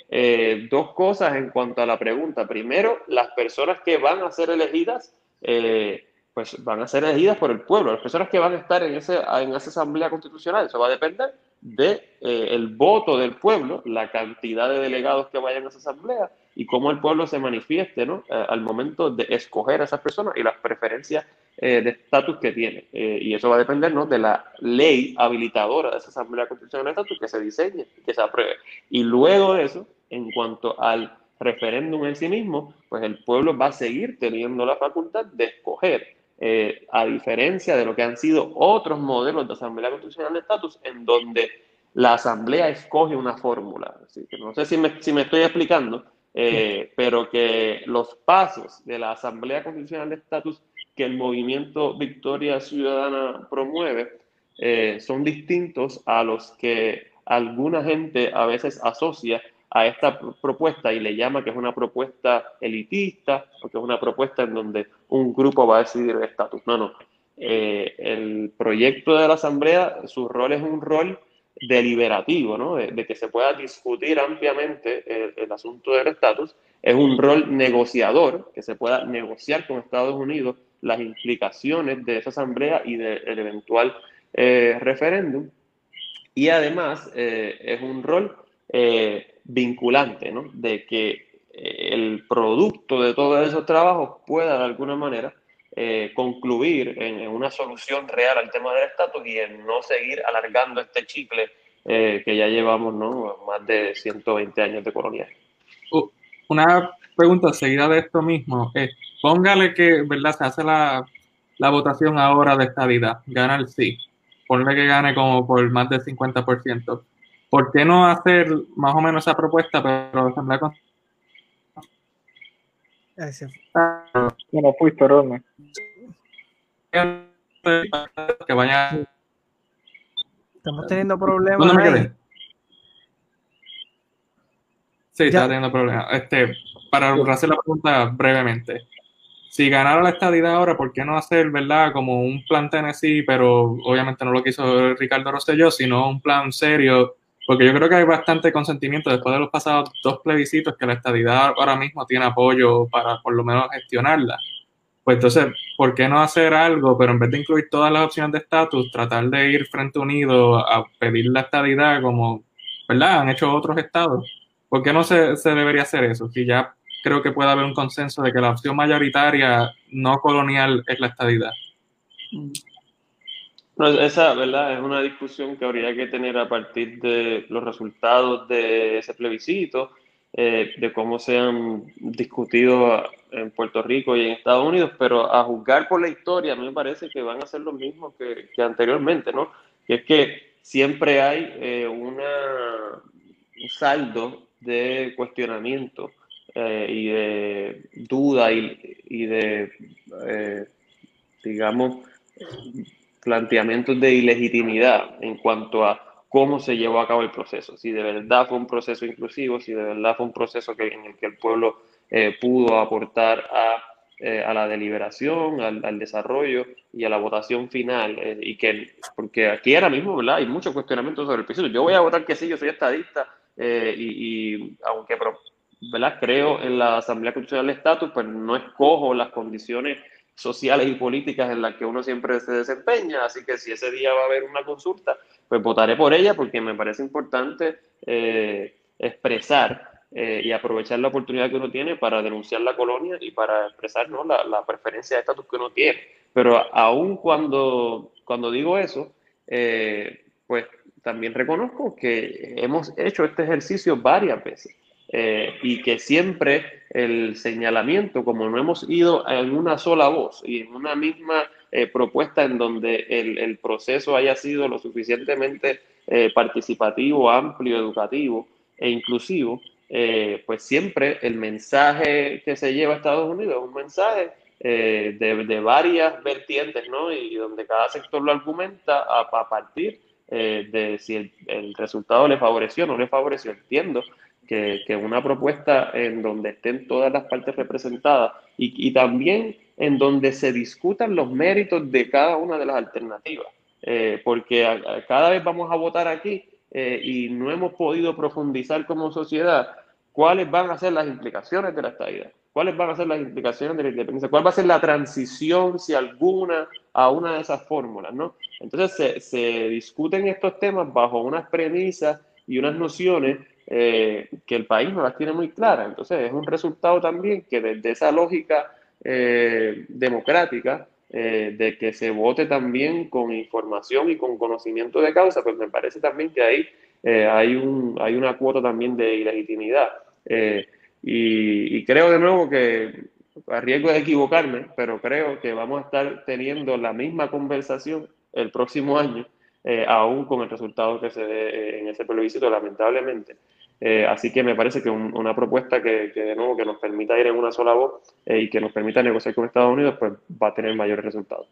dos cosas en cuanto a la pregunta. Primero, las personas que van a ser elegidas pues van a ser elegidas por el pueblo. Las personas que van a estar en, ese, en esa asamblea constitucional, eso va a depender del de, eh, voto del pueblo, la cantidad de delegados que vayan a esa asamblea y cómo el pueblo se manifieste ¿no? Eh, al momento de escoger a esas personas y las preferencias eh, de estatus que tiene. y eso va a depender ¿no? de la ley habilitadora de esa asamblea constitucional de estatus que se diseñe, que se apruebe. Y luego de eso, en cuanto al referéndum en sí mismo, pues el pueblo va a seguir teniendo la facultad de escoger eh, a diferencia de lo que han sido otros modelos de Asamblea Constitucional de Estatus, en donde la Asamblea escoge una fórmula. no sé si me, si me estoy explicando, eh, pero que los pasos de la Asamblea Constitucional de Estatus que el movimiento Victoria Ciudadana promueve eh, son distintos a los que alguna gente a veces asocia a esta propuesta y le llama que es una propuesta elitista o que es una propuesta en donde un grupo va a decidir el estatus. No, no. Eh, el proyecto de la Asamblea, su rol es un rol deliberativo, ¿no? de, que se pueda discutir ampliamente el, asunto del estatus. Es un rol negociador, que se pueda negociar con Estados Unidos las implicaciones de esa Asamblea y del eventual eh, referéndum. Y además eh, es un rol vinculante, ¿no? De que eh, el producto de todos esos trabajos pueda de alguna manera eh, concluir en, una solución real al tema del estatus y en no seguir alargando este chicle eh, que ya llevamos ¿no? más de 120 años de colonial. Uh, una pregunta seguida de esto mismo es, póngale que, ¿verdad? Se hace la, la votación ahora de estabilidad, gana el sí, ponle que gane como por más del 50%. ¿Por qué no hacer más o menos esa propuesta, pero asamblea con... Fuiste. Que vaya... Estamos teniendo problemas. ¿Dónde me quedé? Sí, está teniendo problemas. Este, para hacer la pregunta brevemente. Si ganara la estadidad ahora, ¿por qué no hacer, verdad, como un plan Tennessee, pero obviamente no lo quiso Ricardo Rosselló, sino un plan serio porque yo creo que hay bastante consentimiento después de los pasados dos plebiscitos que la estadidad ahora mismo tiene apoyo para por lo menos gestionarla. Pues entonces, ¿por qué no hacer algo, pero en vez de incluir todas las opciones de estatus, tratar de ir Frente Unido a pedir la estadidad como, ¿verdad? Han hecho otros estados. ¿Por qué no se, se debería hacer eso? Si ya creo que puede haber un consenso de que la opción mayoritaria no colonial es la estadidad. No, esa, ¿verdad? Es una discusión que habría que tener a partir de los resultados de ese plebiscito, eh, de cómo se han discutido en Puerto Rico y en Estados Unidos, pero a juzgar por la historia, a mí me parece que van a ser los mismos que, anteriormente, ¿no? Y es que siempre hay eh, una, un saldo de cuestionamiento eh, y de duda y, y de, digamos, planteamientos de ilegitimidad en cuanto a cómo se llevó a cabo el proceso, si de verdad fue un proceso inclusivo, si de verdad fue un proceso que, en el que el pueblo eh, pudo aportar a, eh, a la deliberación, al, desarrollo y a la votación final, eh, y que, porque aquí ahora mismo ¿verdad? hay muchos cuestionamientos sobre el proceso. Yo voy a votar que sí, yo soy estadista, y, y, aunque ¿verdad? creo en la Asamblea Constitucional de Estatus, pues no escojo las condiciones sociales y políticas en las que uno siempre se desempeña, así que si ese día va a haber una consulta, pues votaré por ella porque me parece importante eh, expresar eh, y aprovechar la oportunidad que uno tiene para denunciar la colonia y para expresar ¿no? la, la, preferencia de estatus que uno tiene. Pero aún cuando, cuando digo eso, eh, pues también reconozco que hemos hecho este ejercicio varias veces. Eh, y que siempre el señalamiento, como no hemos ido en una sola voz y en una misma eh, propuesta en donde el, proceso haya sido lo suficientemente eh, participativo, amplio, educativo e inclusivo, pues siempre el mensaje que se lleva a Estados Unidos es un mensaje de, de, varias vertientes, ¿no? Y donde cada sector lo argumenta a, a partir de si el, el resultado le favoreció o no le favoreció. Entiendo que, que, una propuesta en donde estén todas las partes representadas y, y también en donde se discutan los méritos de cada una de las alternativas. Eh, porque cada vez vamos a votar aquí eh, y no hemos podido profundizar como sociedad cuáles van a ser las implicaciones de la estadía, cuáles van a ser las implicaciones de la independencia, cuál va a ser la transición, si alguna, a una de esas fórmulas, ¿no? Entonces se, se discuten estos temas bajo unas premisas y unas nociones eh, que el país no las tiene muy claras. Entonces es un resultado también que desde esa lógica eh, democrática, eh, de que se vote también con información y con conocimiento de causa, pues me parece también que ahí hay, un, hay una cuota también de ilegitimidad. Y, y, creo de nuevo que, a riesgo de equivocarme, pero creo que vamos a estar teniendo la misma conversación el próximo año eh, aún con el resultado que se dé eh, en ese plebiscito, lamentablemente. Eh, así que me parece que un, una propuesta que, que, de nuevo, que nos permita ir en una sola voz eh, y que nos permita negociar con Estados Unidos, pues va a tener mayores resultados.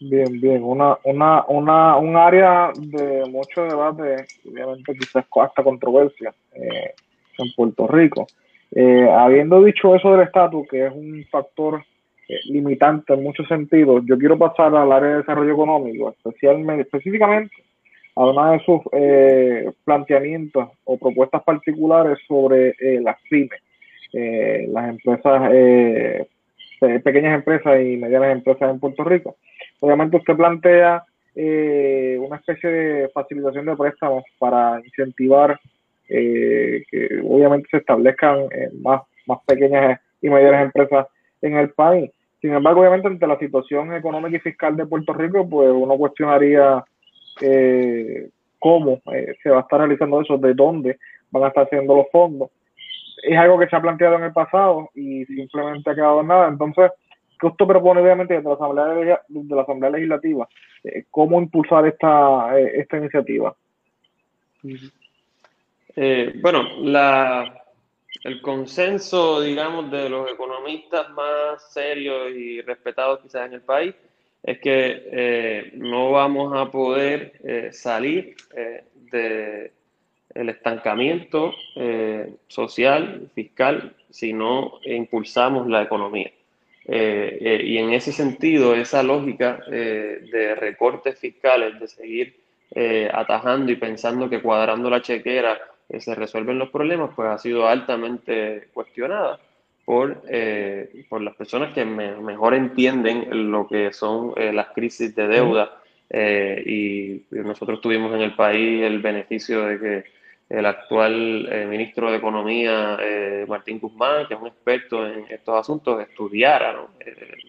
Bien, bien. Una, una, una, un área de mucho debate, obviamente quizás hasta controversia eh, en Puerto Rico. Eh, habiendo dicho eso del estatus, que es un factor limitante en muchos sentidos, yo quiero pasar al área de desarrollo económico, especialmente, específicamente a uno de sus eh, planteamientos o propuestas particulares sobre eh, las pymes, eh, las empresas, eh, pequeñas empresas y medianas empresas en Puerto Rico. Obviamente usted plantea eh, una especie de facilitación de préstamos para incentivar que obviamente se establezcan más, más pequeñas y medianas empresas en el país. Sin embargo, obviamente, ante la situación económica y fiscal de Puerto Rico, pues uno cuestionaría eh, cómo eh, se va a estar realizando eso, de dónde van a estar haciendo los fondos. Es algo que se ha planteado en el pasado y simplemente ha quedado en nada. Entonces, ¿qué usted propone, obviamente, desde la Asamblea, de la Asamblea Legislativa? Eh, ¿Cómo impulsar esta, eh, esta iniciativa? bueno, la, el consenso, digamos, de los economistas más serios y respetados quizás en el país es que eh, no vamos a poder eh, salir eh, del estancamiento social, fiscal, si no impulsamos la economía. Y en ese sentido, esa lógica de recortes fiscales, de seguir atajando y pensando que cuadrando la chequera se resuelven los problemas, pues ha sido altamente cuestionada por, eh, por las personas que me, mejor entienden lo que son eh, las crisis de deuda. Eh, y, nosotros tuvimos en el país el beneficio de que el actual eh, ministro de Economía, eh, Martín Guzmán, que es un experto en estos asuntos, estudiara ¿no?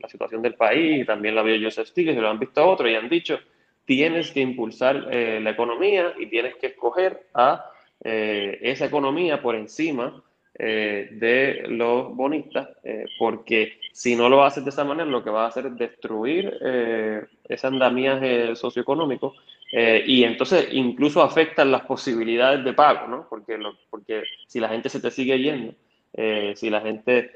la situación del país, y también la vio Joseph Stiglitz, y lo han visto otros, y han dicho, tienes que impulsar la economía y tienes que escoger a esa economía por encima eh, de los bonistas, eh, porque si no lo haces de esa manera, lo que va a hacer es destruir eh, ese andamiaje socioeconómico eh, y entonces incluso afectan las posibilidades de pago, ¿no? Porque, porque si la gente se te sigue yendo, eh, si la gente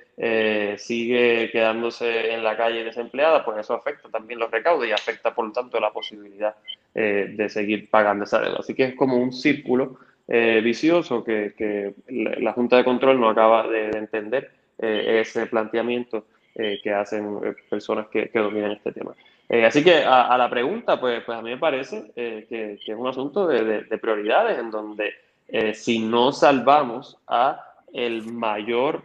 sigue quedándose en la calle desempleada, pues eso afecta también los recaudos y afecta, por lo tanto, la posibilidad de seguir pagando esa deuda. Así que es como un círculo eh, vicioso que, que, la Junta de Control no acaba de, de entender eh, ese planteamiento eh, que hacen personas que, que, dominan este tema. Así que a, la pregunta, pues, pues a mí me parece que, es un asunto de prioridades en donde si no salvamos a el mayor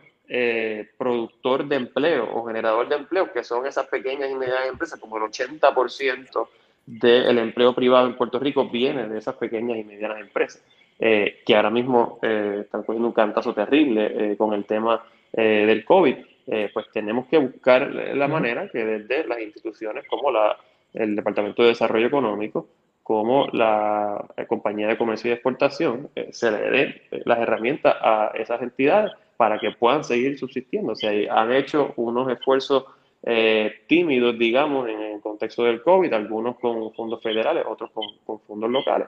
productor de empleo o generador de empleo, que son esas pequeñas y medianas empresas, como el 80% del empleo privado en Puerto Rico viene de esas pequeñas y medianas empresas, que ahora mismo están cogiendo un cantazo terrible con el tema del COVID. Eh, pues tenemos que buscar la manera que desde las instituciones como la, el Departamento de Desarrollo Económico, como la eh, Compañía de Comercio y Exportación, eh, se le dé las herramientas a esas entidades para que puedan seguir subsistiendo. O sea, han hecho unos esfuerzos tímidos, digamos, en el contexto del COVID, algunos con fondos federales, otros con, con fondos locales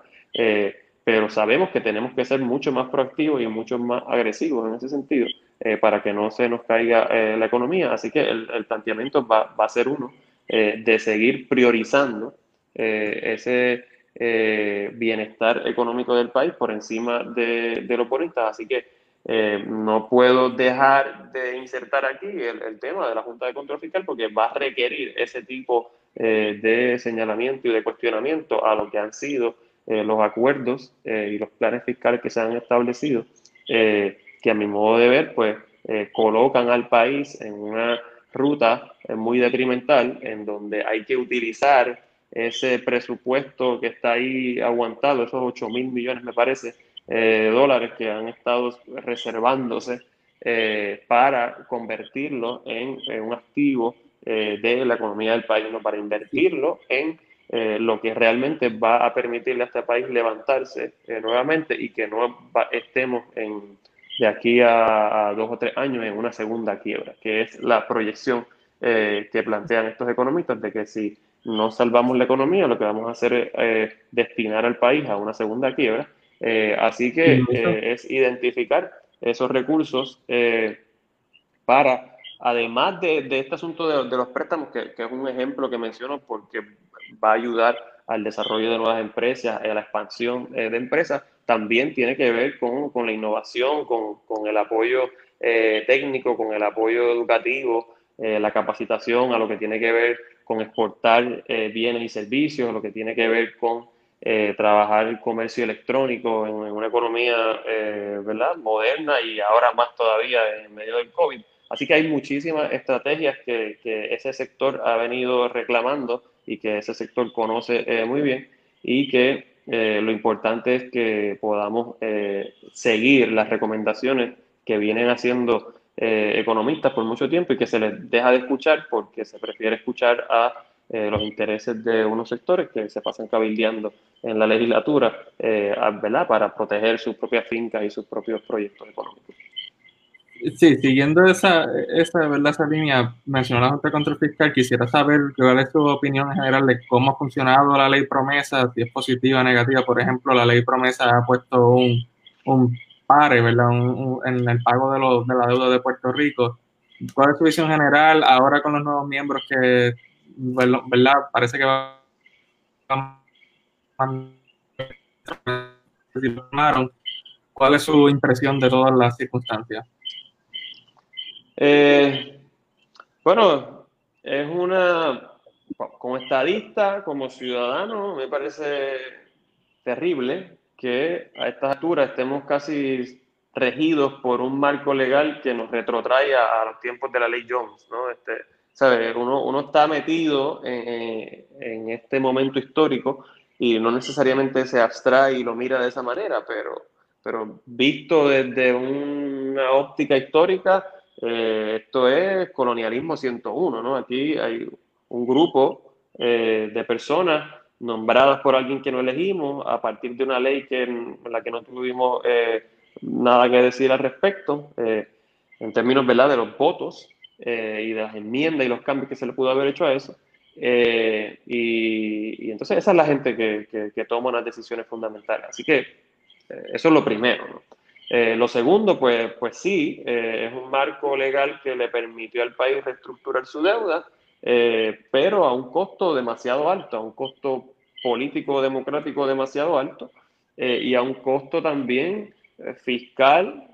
pero sabemos que tenemos que ser mucho más proactivos y mucho más agresivos en ese sentido eh, para que no se nos caiga eh, la economía. Así que el, planteamiento va, a ser uno eh, de seguir priorizando ese bienestar económico del país por encima de, de los bonistas. Así que no puedo dejar de insertar aquí el, el, tema de la Junta de Control Fiscal porque va a requerir ese tipo de señalamiento y de cuestionamiento a lo que han sido los acuerdos eh, y los planes fiscales que se han establecido, eh, que a mi modo de ver, pues colocan al país en una ruta muy detrimental, en donde hay que utilizar ese presupuesto que está ahí aguantado, esos 8 mil millones, me parece, de dólares que han estado reservándose para convertirlo en, un activo de la economía del país, no para invertirlo en eh, lo que realmente va a permitirle a este país levantarse eh, nuevamente y que no estemos en, de aquí a, dos o tres años en una segunda quiebra, que es la proyección eh, que plantean estos economistas de que si no salvamos la economía, lo que vamos a hacer es destinar al país a una segunda quiebra. así que es identificar esos recursos para además de, este asunto de, los préstamos, que, es un ejemplo que menciono porque va a ayudar al desarrollo de nuevas empresas, a la expansión eh, de empresas, también tiene que ver con, la innovación, con, el apoyo eh, técnico, con el apoyo educativo, eh, la capacitación, a lo que tiene que ver con exportar bienes y servicios, lo que tiene que ver con trabajar el comercio electrónico en, una economía ¿verdad? moderna y ahora más todavía en medio del COVID. Así que hay muchísimas estrategias que, ese sector ha venido reclamando y que ese sector conoce eh, muy bien y que eh, lo importante es que podamos eh, seguir las recomendaciones que vienen haciendo economistas por mucho tiempo y que se les deja de escuchar porque se prefiere escuchar a los intereses de unos sectores que se pasan cabildeando en la legislatura ¿verdad? para proteger sus propias fincas y sus propios proyectos económicos. Sí, siguiendo esa, esa, ¿verdad? esa línea, mencionó la Junta de Fiscal, quisiera saber cuál es su opinión en general de cómo ha funcionado la ley promesa, si es positiva o negativa. Por ejemplo, la ley promesa ha puesto un, un pare ¿verdad? en el pago de, los, de la deuda de Puerto Rico. ¿Cuál es su visión general ahora con los nuevos miembros que, ¿verdad? Parece que van ¿Cuál es su impresión de todas las circunstancias? Eh, bueno, es una, como estadista, como ciudadano, me parece terrible que a estas alturas estemos casi regidos por un marco legal que nos retrotrae a, los tiempos de la ley Jones, ¿no? Este. Uno, uno está metido en, en, este momento histórico y no necesariamente se abstrae y lo mira de esa manera, pero, pero visto desde una óptica histórica, eh, esto es colonialismo 101, ¿no? Aquí hay un grupo eh, de personas nombradas por alguien que no elegimos a partir de una ley que, en la que no tuvimos eh, nada que decir al respecto, en términos ¿verdad? de los votos y de las enmiendas y los cambios que se le pudo haber hecho a eso. Y, entonces esa es la gente que, que, que toma las decisiones fundamentales. Así que eso es lo primero. ¿no? Eh, lo segundo, pues, pues sí, eh, es un marco legal que le permitió al país reestructurar su deuda, eh, pero a un costo demasiado alto, a un costo político democrático demasiado alto y a un costo también fiscal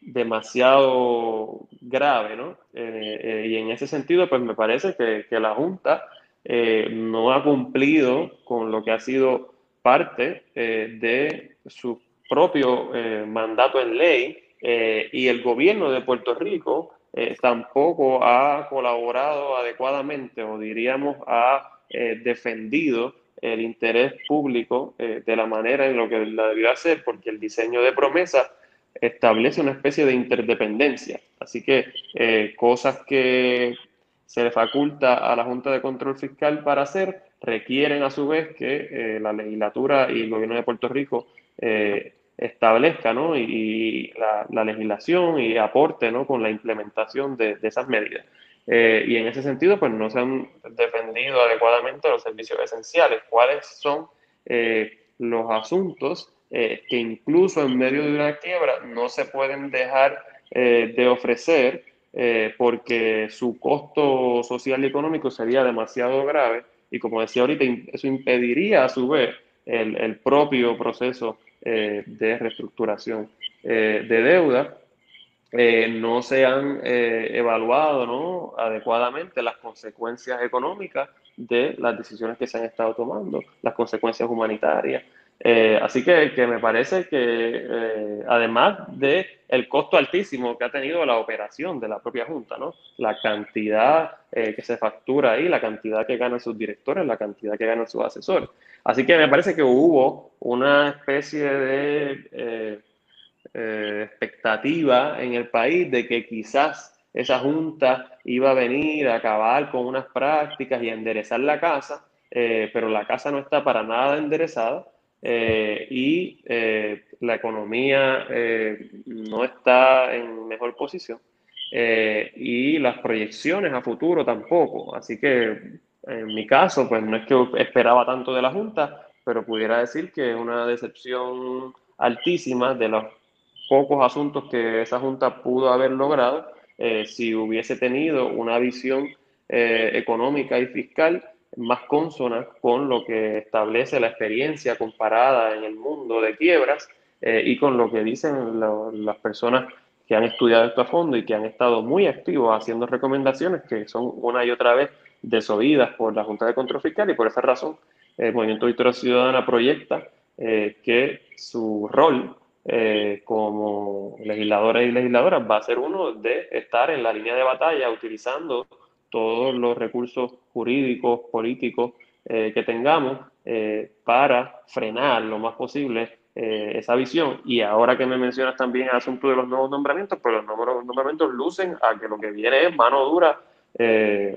demasiado grave, ¿no? y en ese sentido, pues me parece que, que la Junta no ha cumplido con lo que ha sido parte de su propio mandato en ley y el gobierno de Puerto Rico tampoco ha colaborado adecuadamente o diríamos ha defendido el interés público de la manera en lo que la debió hacer, porque el diseño de promesa establece una especie de interdependencia. Así que eh, cosas que se le faculta a la Junta de Control Fiscal para hacer requieren a su vez que eh, la legislatura y el gobierno de Puerto Rico eh, establezca ¿no? y, la, legislación y aporte ¿no? con la implementación de, esas medidas. y en ese sentido, pues no se han defendido adecuadamente los servicios esenciales. ¿Cuáles son los asuntos eh, que incluso en medio de una quiebra no se pueden dejar eh, de ofrecer eh, porque su costo social y económico sería demasiado grave y como decía ahorita, eso impediría a su vez el propio proceso de reestructuración de deuda. no se han evaluado ¿no? adecuadamente las consecuencias económicas de las decisiones que se han estado tomando, las consecuencias humanitarias, eh, así que, me parece que eh, además de el costo altísimo que ha tenido la operación de la propia Junta, ¿no? la cantidad eh, que se factura ahí, la cantidad que ganan sus directores, la cantidad que ganan sus asesores. Así que me parece que hubo una especie de expectativa en el país de que quizás esa Junta iba a venir a acabar con unas prácticas y enderezar la casa, pero la casa no está para nada enderezada eh, y eh, la economía eh, no está en mejor posición y las proyecciones a futuro tampoco. Así que en mi caso, pues no es que esperaba tanto de la Junta, pero pudiera decir que es una decepción altísima de los pocos asuntos que esa Junta pudo haber logrado si hubiese tenido una visión económica y fiscal más consona con lo que establece la experiencia comparada en el mundo de quiebras eh, y con lo que dicen las personas que han estudiado esto a fondo y que han estado muy activos haciendo recomendaciones que son una y otra vez desoídas por la Junta de Control Fiscal y por esa razón el Movimiento Victoria Ciudadana proyecta eh, que su rol eh, como legisladores y legisladoras va a ser uno de estar en la línea de batalla utilizando todos los recursos jurídicos, políticos eh, que tengamos eh, para frenar lo más posible eh, esa visión. Y ahora que me mencionas también el asunto de los nuevos nombramientos, pues los nuevos nombramientos lucen a que lo que viene es mano dura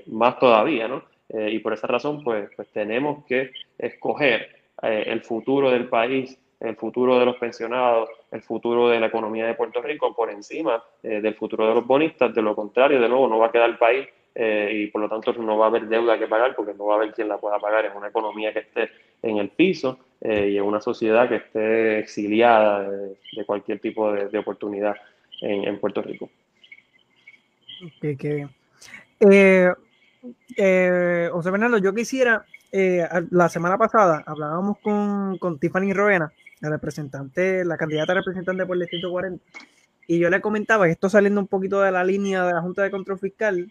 más todavía, ¿no? y por esa razón, pues, pues tenemos que escoger el futuro del país el futuro de los pensionados, el futuro de la economía de Puerto Rico por encima del futuro de los bonistas. De lo contrario, de nuevo, no va a quedar el país eh, y por lo tanto no va a haber deuda que pagar porque no va a haber quien la pueda pagar. en una economía que esté en el piso eh, y en una sociedad que esté exiliada de, cualquier tipo de, oportunidad en, Puerto Rico. Okay, eh, José Fernando, yo quisiera, la semana pasada hablábamos con, con Tiffany Roena, la representante, la candidata representante por el Distrito 40, y yo le comentaba que esto saliendo un poquito de la línea de la Junta de Control Fiscal,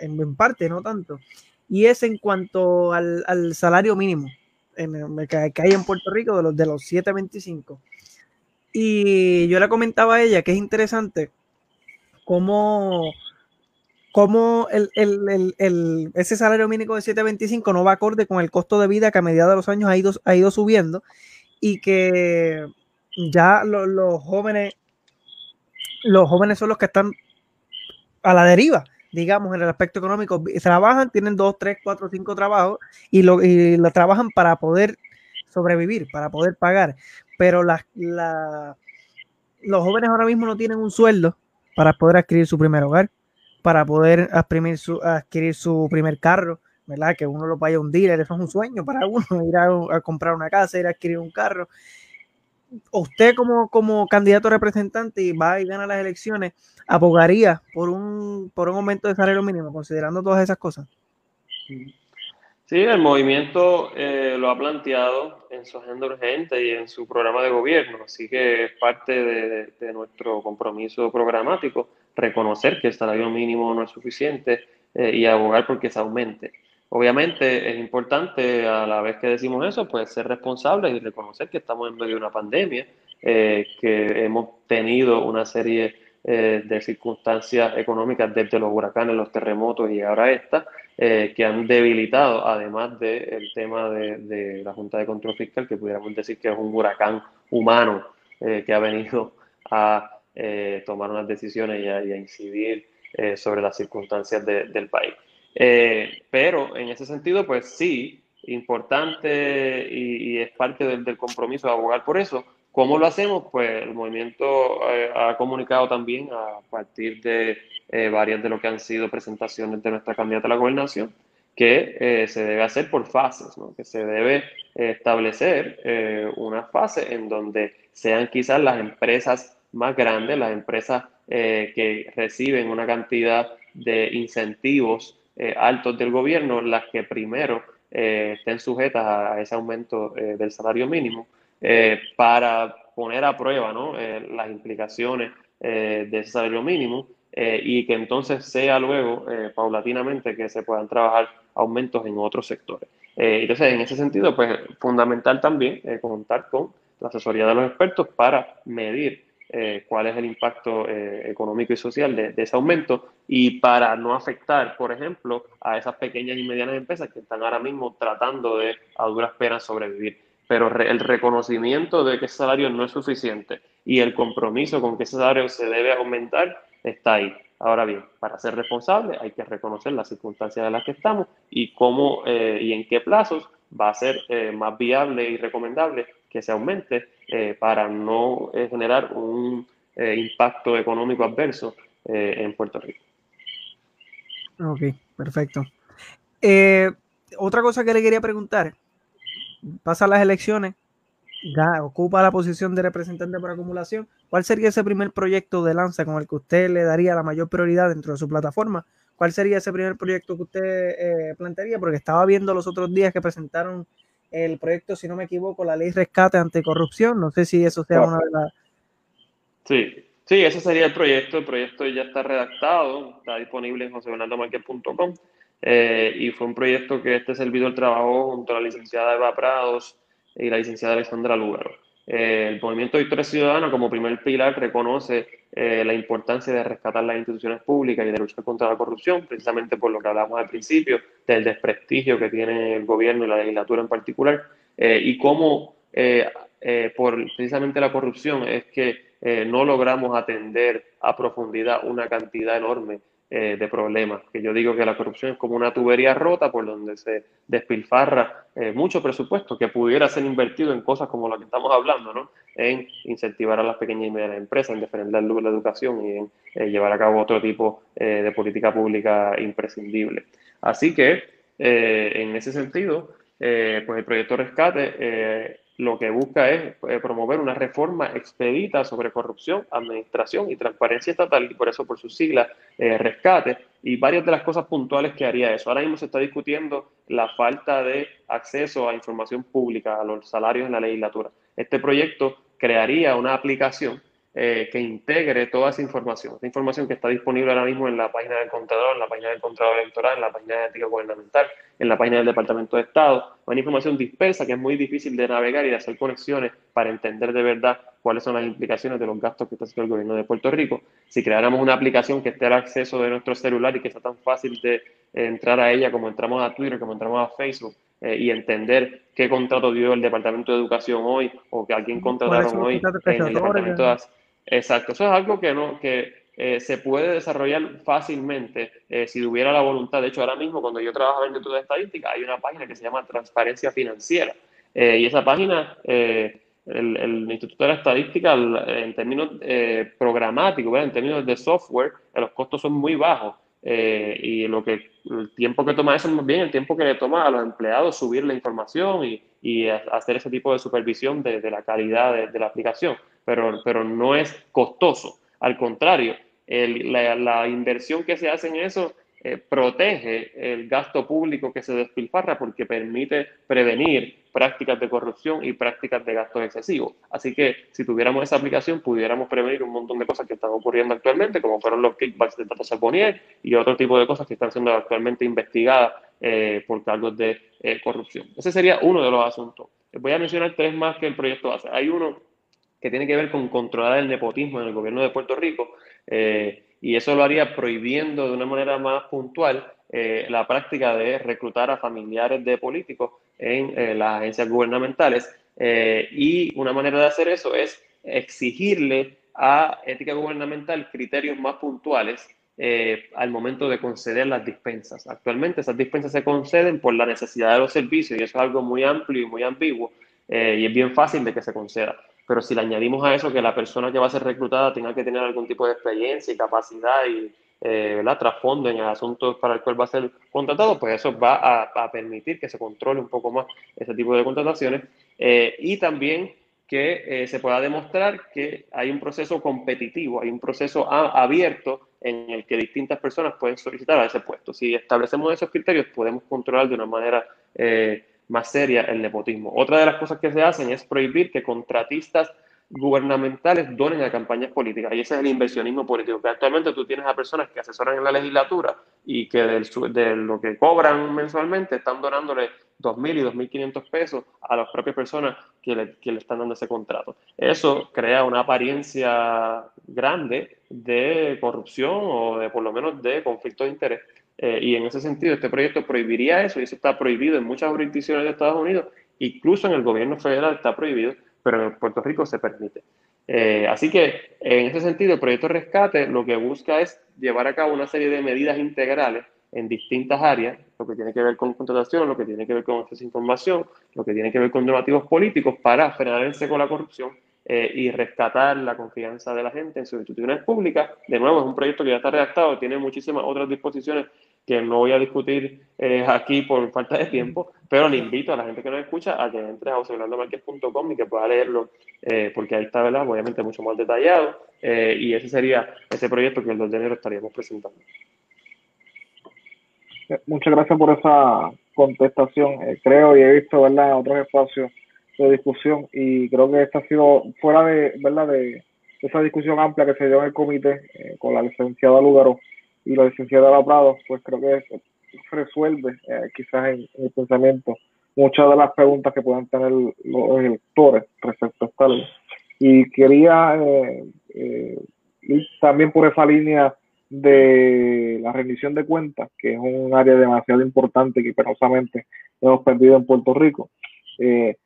en, parte, no tanto, y es en cuanto al, salario mínimo en, que, hay en Puerto Rico de los, de los 725. Y yo le comentaba a ella que es interesante cómo, cómo el, ese salario mínimo de 725 no va acorde con el costo de vida que a medida de los años ha ido, ha ido subiendo y que ya los jóvenes los jóvenes son los que están a la deriva digamos, en el aspecto económico, trabajan, tienen dos, tres, cuatro, cinco trabajos y lo, y lo trabajan para poder sobrevivir, para poder pagar. Pero la, los jóvenes ahora mismo no tienen un sueldo para poder adquirir su primer hogar, para poder adquirir su, adquirir su primer carro, ¿verdad? Que uno lo vaya a un dealer, eso es un sueño para uno, (laughs) ir a, a comprar una casa, ir a adquirir un carro usted como, como candidato representante y va y gana las elecciones, abogaría por un, por un aumento de salario mínimo, considerando todas esas cosas? Sí, el movimiento eh, lo ha planteado en su agenda urgente y en su programa de gobierno, así que es parte de, nuestro compromiso programático reconocer que el salario mínimo no es suficiente eh, y abogar porque se aumente. Obviamente es importante a la vez que decimos eso, pues ser responsables y reconocer que estamos en medio de una pandemia que hemos tenido una serie de circunstancias económicas desde los huracanes, los terremotos y ahora esta, que han debilitado, además del tema de, la Junta de Control Fiscal, que pudiéramos decir que es un huracán humano que ha venido a tomar unas decisiones y a incidir eh, sobre las circunstancias del país. Eh, pero en ese sentido, pues sí, importante y, es parte del, compromiso de abogar por eso. ¿Cómo lo hacemos? Pues el movimiento eh, ha comunicado también a partir de varias de lo que han sido presentaciones de nuestra candidata a la gobernación, que se debe hacer por fases, ¿no? que se debe establecer una fase en donde sean quizás las empresas más grandes, las empresas eh, que reciben una cantidad de incentivos eh, altos del gobierno, las que primero eh, estén sujetas a ese aumento del salario mínimo, para poner a prueba ¿no? las implicaciones de ese salario mínimo y que entonces sea luego paulatinamente que se puedan trabajar aumentos en otros sectores. entonces, en ese sentido, pues fundamental también contar con la asesoría de los expertos para medir eh, cuál es el impacto eh, económico y social de, ese aumento y para no afectar, por ejemplo, a esas pequeñas y medianas empresas que están ahora mismo tratando de a duras penas sobrevivir. Pero el reconocimiento de que ese salario no es suficiente y el compromiso con que ese salario se debe aumentar está ahí. Ahora bien, para ser responsable hay que reconocer las circunstancias en las que estamos y cómo eh, y en qué plazos va a ser más viable y recomendable que se aumente eh, para no eh, generar un eh, impacto económico adverso en Puerto Rico. Ok, perfecto. otra cosa que le quería preguntar, pasan las elecciones, ocupa la posición de representante por acumulación, ¿cuál sería ese primer proyecto de lanza con el que usted le daría la mayor prioridad dentro de su plataforma? ¿Cuál sería ese primer proyecto que usted plantearía? Porque estaba viendo los otros días que presentaron el proyecto, si no me equivoco, la ley rescate anticorrupción. No sé si eso sea una de las... Sí, sí, ese sería el proyecto. El proyecto ya está redactado, está disponible en josebernardomarquez.com eh, y fue un proyecto que este servidor trabajó junto a la licenciada Eva Prados y la licenciada Alexandra Lugaro. Eh, el movimiento Victoria Ciudadana, como primer pilar, reconoce eh, la importancia de rescatar las instituciones públicas y de luchar contra la corrupción, precisamente por lo que hablamos al principio, del desprestigio que tiene el gobierno y la legislatura en particular, eh, y cómo por precisamente la corrupción es que no logramos atender a profundidad una cantidad enorme eh, de problemas. Que yo digo que la corrupción es como una tubería rota por donde se despilfarra eh, mucho presupuesto que pudiera ser invertido en cosas como lo que estamos hablando, ¿no? En incentivar a las pequeñas y medianas empresas, en defender la educación y en eh, llevar a cabo otro tipo de política pública imprescindible. Así que, en ese sentido, pues el proyecto Rescate lo que busca es eh, promover una reforma expedita sobre corrupción, administración y transparencia estatal, y por eso por sus siglas, eh, rescate, y varias de las cosas puntuales que haría eso. Ahora mismo se está discutiendo la falta de acceso a información pública, a los salarios en la legislatura. Este proyecto crearía una aplicación eh, que integre toda esa información. Esa información que está disponible ahora mismo en la página del Contralor, en la página del Contralor Electoral, en la página de ética gubernamental, en la página del Departamento de Estado. Una información dispersa que es muy difícil de navegar y de hacer conexiones para entender de verdad cuáles son las implicaciones de los gastos que está haciendo el gobierno de Puerto Rico. Si creáramos una aplicación que esté al acceso de nuestro celular y que sea tan fácil de entrar a ella como entramos a Twitter, como entramos a Facebook, eh, y entender qué contrato dio el Departamento de Educación hoy o que a quién contrataron hoy en el Departamento de Exacto, eso es algo que, no, que eh, se puede desarrollar fácilmente eh, si tuviera la voluntad. De hecho, ahora mismo cuando yo trabajo en Instituto de Estadística hay una página que se llama Transparencia Financiera. Eh, y esa página, el, Instituto de la Estadística, en términos programáticos, en términos de software, los costos son muy bajos. y lo que el tiempo que toma eso es más bien el tiempo que le toma a los empleados subir la información y, y hacer ese tipo de supervisión de, de la calidad de la aplicación pero, pero no es costoso. Al contrario, la, inversión que se hace en eso eh, protege el gasto público que se despilfarra porque permite prevenir prácticas de corrupción y prácticas de gastos excesivos. Así que si tuviéramos esa aplicación, pudiéramos prevenir un montón de cosas que están ocurriendo actualmente, como fueron los kickbacks de Tata Sabonier y otro tipo de cosas que están siendo actualmente investigadas eh, por cargos de eh, corrupción. Ese sería uno de los asuntos. Voy a mencionar tres más que el proyecto hace. Hay uno que tiene que ver con controlar el nepotismo en el gobierno de Puerto Rico. y eso lo haría prohibiendo de una manera más puntual la práctica de reclutar a familiares de políticos en las agencias gubernamentales. y una manera de hacer eso es exigirle a ética gubernamental criterios más puntuales eh, al momento de conceder las dispensas. Actualmente esas dispensas se conceden por la necesidad de los servicios y eso es algo muy amplio y muy ambiguo eh, y es bien fácil de que se conceda. Pero si le añadimos a eso que la persona que va a ser reclutada tenga que tener algún tipo de experiencia y capacidad y eh, trasfondo en el asunto para el cual va a ser contratado, pues eso va a, a permitir que se controle un poco más ese tipo de contrataciones. Eh, y también que eh, se pueda demostrar que hay un proceso competitivo, hay un proceso abierto en el que distintas personas pueden solicitar a ese puesto. Si establecemos esos criterios, podemos controlar de una manera eh, más seria el nepotismo. Otra de las cosas que se hacen es prohibir que contratistas gubernamentales donen a campañas políticas. Y ese es el inversionismo político, actualmente tú tienes a personas que asesoran en la legislatura y que de lo que cobran mensualmente están donándole 2.000 y 2.500 pesos a las propias personas que le, que le, están dando ese contrato. Eso crea una apariencia grande de corrupción o de por lo menos de conflicto de interés. Eh, y en ese sentido, este proyecto prohibiría eso y eso está prohibido en muchas jurisdicciones de Estados Unidos, incluso en el gobierno federal está prohibido, pero en Puerto Rico se permite. Eh, así que en ese sentido, el proyecto Rescate lo que busca es llevar a cabo una serie de medidas integrales en distintas áreas, lo que tiene que ver con contratación, lo que tiene que ver con acceso a información, lo que tiene que ver con normativos políticos para frenar el seco la corrupción eh, y rescatar la confianza de la gente en sus instituciones públicas. De nuevo, es un proyecto que ya está redactado, tiene muchísimas otras disposiciones que no voy a discutir eh, aquí por falta de tiempo, pero le invito a la gente que nos escucha a que entre a joseorlandomarquez.com y que pueda leerlo, eh, porque ahí está, ¿verdad? Obviamente mucho más detallado, y ese sería ese proyecto que el 2 de enero estaríamos presentando. Muchas gracias por esa contestación. Eh, creo y he visto ¿verdad? otros espacios de discusión y creo que esta ha sido fuera de, ¿verdad? de esa discusión amplia que se dio en el comité eh, con la licenciada Lugaro y la licenciada Prado, pues creo que resuelve eh, quizás en, el pensamiento muchas de las preguntas que puedan tener los electores respecto a esta ley. Y quería ir también por esa línea de la rendición de cuentas, que es un área demasiado importante que penosamente hemos perdido en Puerto Rico. Eh,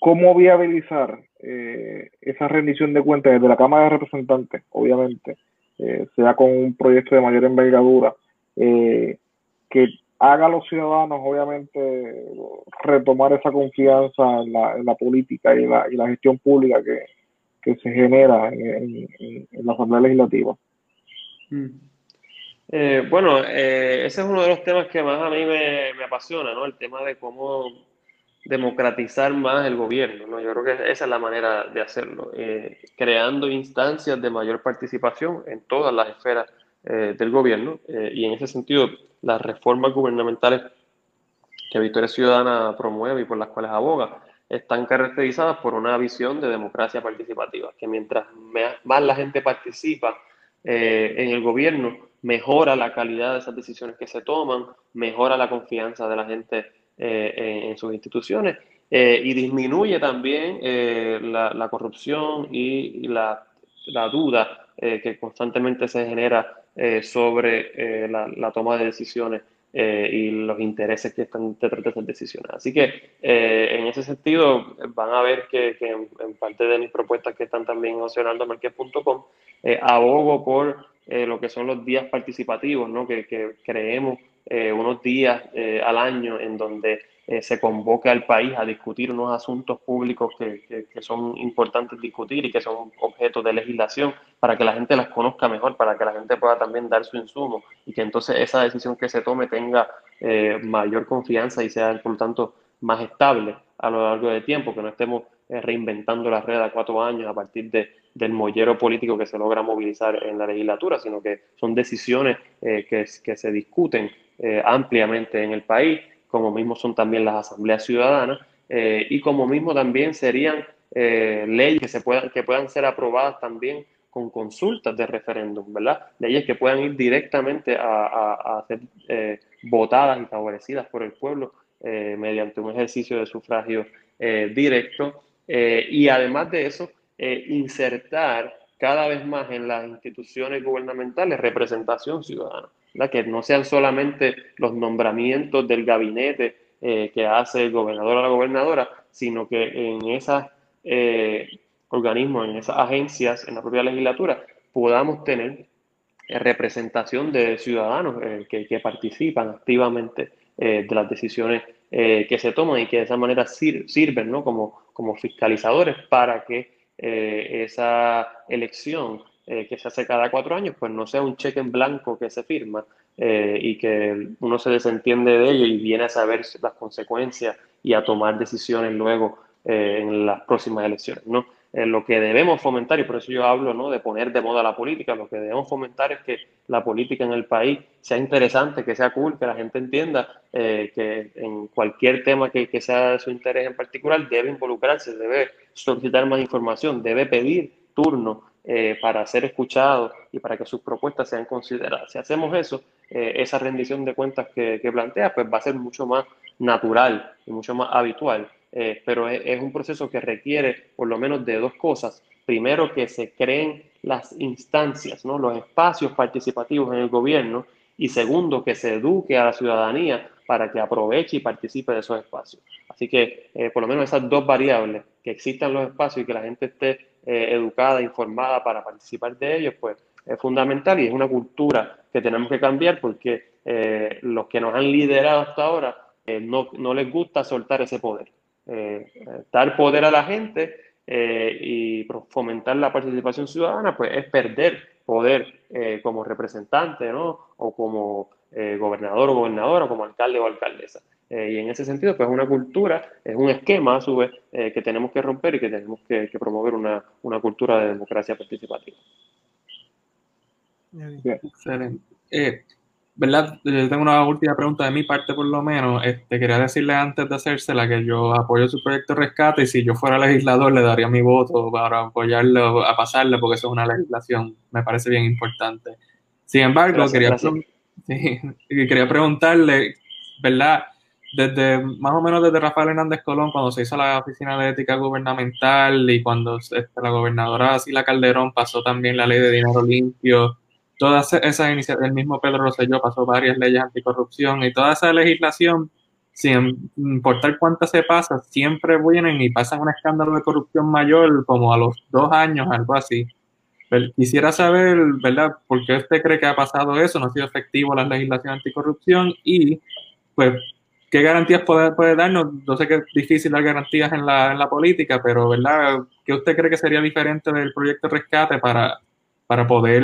¿Cómo viabilizar eh, esa rendición de cuentas desde la Cámara de Representantes, obviamente, eh, sea con un proyecto de mayor envergadura, que haga a los ciudadanos, obviamente, retomar esa confianza en la, política y la, y la gestión pública que, que se genera en, la Asamblea Legislativa. Mm. Eh, bueno, eh, ese es uno de los temas que más a mí me, apasiona, ¿no? El tema de cómo democratizar más el gobierno, ¿no? Yo creo que esa es la manera de hacerlo, eh, creando instancias de mayor participación en todas las esferas del gobierno y en ese sentido las reformas gubernamentales que Victoria Ciudadana promueve y por las cuales aboga están caracterizadas por una visión de democracia participativa, que mientras más la gente participa eh, en el gobierno, mejora la calidad de esas decisiones que se toman, mejora la confianza de la gente eh, en, sus instituciones eh, y disminuye también la, corrupción y, la, duda que constantemente se genera sobre la, toma de decisiones eh, y los intereses que están detrás de esas decisiones. Así que eh, en ese sentido van a ver que, en, parte de mis propuestas que están también opcionando marquez.com, eh, abogo por lo que son los días participativos, ¿no? que, que creemos unos días al año en donde eh, se convoque al país a discutir unos asuntos públicos que, que, son importantes discutir y que son objeto de legislación para que la gente las conozca mejor, para que la gente pueda también dar su insumo y que entonces esa decisión que se tome tenga eh, mayor confianza y sea, por lo tanto, más estable a lo largo del tiempo, que no estemos eh, reinventando la red a cuatro años a partir de, del mollero político que se logra movilizar en la legislatura, sino que son decisiones que, que se discuten ampliamente en el país como mismo son también las asambleas ciudadanas, eh, y como mismo también serían eh, leyes que, se puedan, que puedan ser aprobadas también con consultas de referéndum, ¿verdad? Leyes que puedan ir directamente a, ser eh, votadas y favorecidas por el pueblo mediante un ejercicio de sufragio directo y además de eso, insertar cada vez más en las instituciones gubernamentales representación ciudadana, que no sean solamente los nombramientos del gabinete que hace el gobernador o la gobernadora, sino que en esos organismos, en esas agencias, en la propia legislatura, podamos tener eh, representación de ciudadanos eh, que, participan activamente eh, de las decisiones que se toman y que de esa manera sirven ¿no? como, como fiscalizadores para que esa elección que se hace cada cuatro años pues no sea un cheque en blanco que se firma y que uno se desentiende de ello y viene a saber las consecuencias y a tomar decisiones luego en las próximas elecciones. ¿no? Eh, lo que debemos fomentar, y por eso yo hablo ¿no? de poner de moda la política, lo que debemos fomentar es que la política en el país sea interesante, que sea cool, que la gente entienda eh, que en cualquier tema que, que, sea de su interés en particular debe involucrarse, debe solicitar más información, debe pedir turno eh, para ser escuchado y para que sus propuestas sean consideradas. Si hacemos eso, esa rendición de cuentas que, que plantea pues va a ser mucho más natural y mucho más habitual. Eh, pero es, un proceso que requiere por lo menos de dos cosas. Primero, que se creen las instancias, los espacios participativos en el gobierno. Y segundo, que se eduque a la ciudadanía para que aproveche y participe de esos espacios. Así que eh, por lo menos esas dos variables, que existan los espacios y que la gente esté eh, educada, informada para participar de ellos, pues es fundamental y es una cultura que tenemos que cambiar porque los que nos han liderado hasta ahora no les gusta soltar ese poder. Eh, dar poder a la gente eh, y fomentar la participación ciudadana, pues es perder poder eh, como representante, ¿no? O como gobernador o gobernadora, como alcalde o alcaldesa. y en ese sentido, pues es una cultura, es un esquema a su vez que tenemos que romper y que tenemos que, promover una, una, cultura de democracia participativa. Excelente. ¿Verdad? Yo tengo una última pregunta de mi parte, por lo menos. Este, quería decirle antes de hacérsela que yo apoyo su proyecto de rescate y si yo fuera legislador le daría mi voto para apoyarlo, a pasarle, porque eso es una legislación, me parece bien importante. Sin embargo, quería, (laughs) quería preguntarle, ¿verdad? Desde más o menos desde Rafael Hernández Colón, cuando se hizo la Oficina de Ética Gubernamental y cuando este, la gobernadora Sila Calderón pasó también la ley de dinero limpio todas esas iniciativas, el mismo Pedro Rosselló pasó varias leyes anticorrupción y toda esa legislación, sin importar cuántas se pasa, siempre vienen y pasan un escándalo de corrupción mayor como a los dos años, algo así. quisiera saber, ¿verdad?, por qué usted cree que ha pasado eso, no ha sido efectivo la legislación anticorrupción y, pues, ¿qué garantías puede, puede darnos? No sé que es difícil dar garantías en la, en la política, pero, ¿verdad?, ¿qué usted cree que sería diferente del proyecto Rescate para, para poder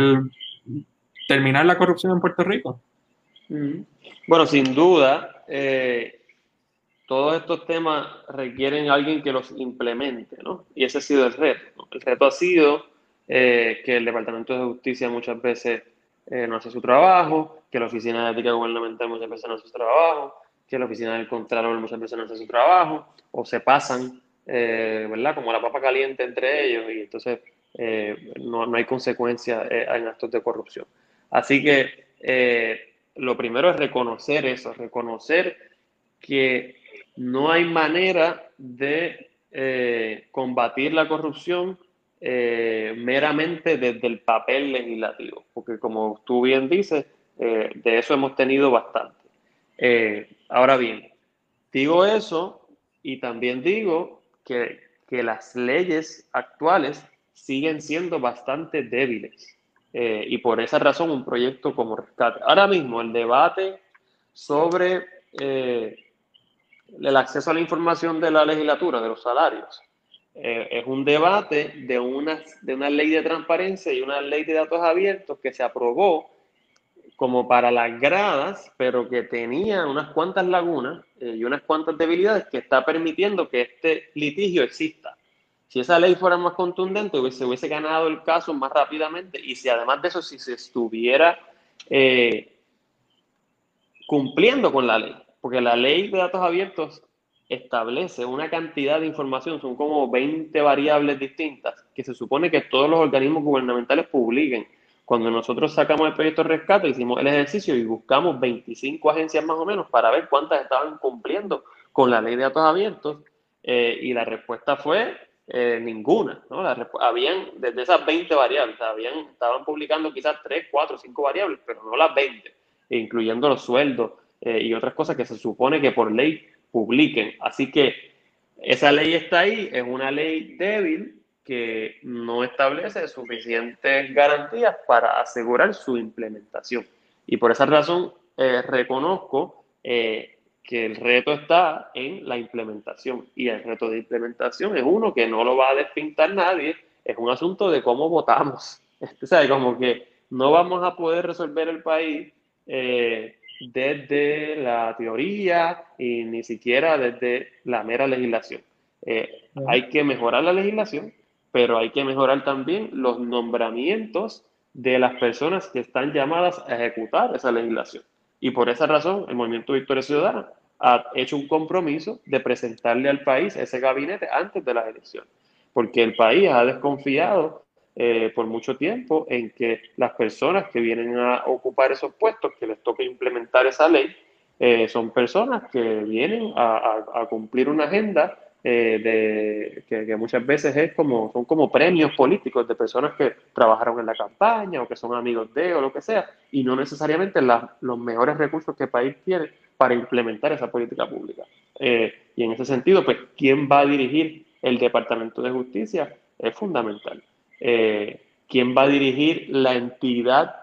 terminar la corrupción en Puerto Rico? Mm. Bueno, sin duda, eh, todos estos temas requieren alguien que los implemente, ¿no? Y ese ha sido el reto. El reto ha sido eh, que el Departamento de Justicia muchas veces eh, no hace su trabajo, que la Oficina de Ética Gubernamental muchas veces no hace su trabajo, que la Oficina del Contralor muchas veces no hace su trabajo, o se pasan, ¿verdad? Como la papa caliente entre ellos, y entonces no, no, hay consecuencias en actos de corrupción. Así que eh, lo primero es reconocer eso, reconocer que no hay manera de eh, combatir la corrupción eh, meramente desde el papel legislativo, porque como tú bien dices, de eso hemos tenido bastante. ahora bien, digo eso y también digo que, que las leyes actuales siguen siendo bastante débiles. Eh, y por esa razón un proyecto como Rescate. Ahora mismo el debate sobre eh, el acceso a la información de la legislatura, de los salarios, eh, es un debate de una, de una ley de transparencia y una ley de datos abiertos que se aprobó como para las gradas, pero que tenía unas cuantas lagunas y unas cuantas debilidades que está permitiendo que este litigio exista. Si esa ley fuera más contundente, se hubiese ganado el caso más rápidamente y si además de eso, si se estuviera eh, cumpliendo con la ley, porque la ley de datos abiertos establece una cantidad de información, son como 20 variables distintas, que se supone que todos los organismos gubernamentales publiquen. Cuando nosotros sacamos el proyecto de rescate, hicimos el ejercicio y buscamos 25 agencias más o menos para ver cuántas estaban cumpliendo con la ley de datos abiertos. Eh, y la respuesta fue eh, ninguna, ¿no? habían, desde esas 20 variables, habían, estaban publicando quizás 3, 4, 5 variables, pero no las 20, incluyendo los sueldos eh, y otras cosas que se supone que por ley publiquen. Así que esa ley está ahí, es una ley débil que no establece suficientes garantías para asegurar su implementación. Y por esa razón eh, reconozco eh, que el reto está en la implementación. Y el reto de implementación es uno que no lo va a despintar nadie, es un asunto de cómo votamos. (laughs) O sea, como que no vamos a poder resolver el país eh, desde la teoría y ni siquiera desde la mera legislación. hay que mejorar la legislación, pero hay que mejorar también los nombramientos de las personas que están llamadas a ejecutar esa legislación. Y por esa razón, el Movimiento Victoria Ciudadana ha hecho un compromiso de presentarle al país ese gabinete antes de las elecciones, porque el país ha desconfiado eh, por mucho tiempo en que las personas que vienen a ocupar esos puestos, que les toca implementar esa ley, eh, son personas que vienen a cumplir una agenda eh, de, que, muchas veces es como, son como premios políticos de personas que trabajaron en la campaña o que son amigos de o lo que sea, y no necesariamente los mejores recursos que el país tiene para implementar esa política pública. Eh, y en ese sentido, pues, ¿quién va a dirigir el Departamento de Justicia? Es fundamental. Eh, ¿Quién va a dirigir la entidad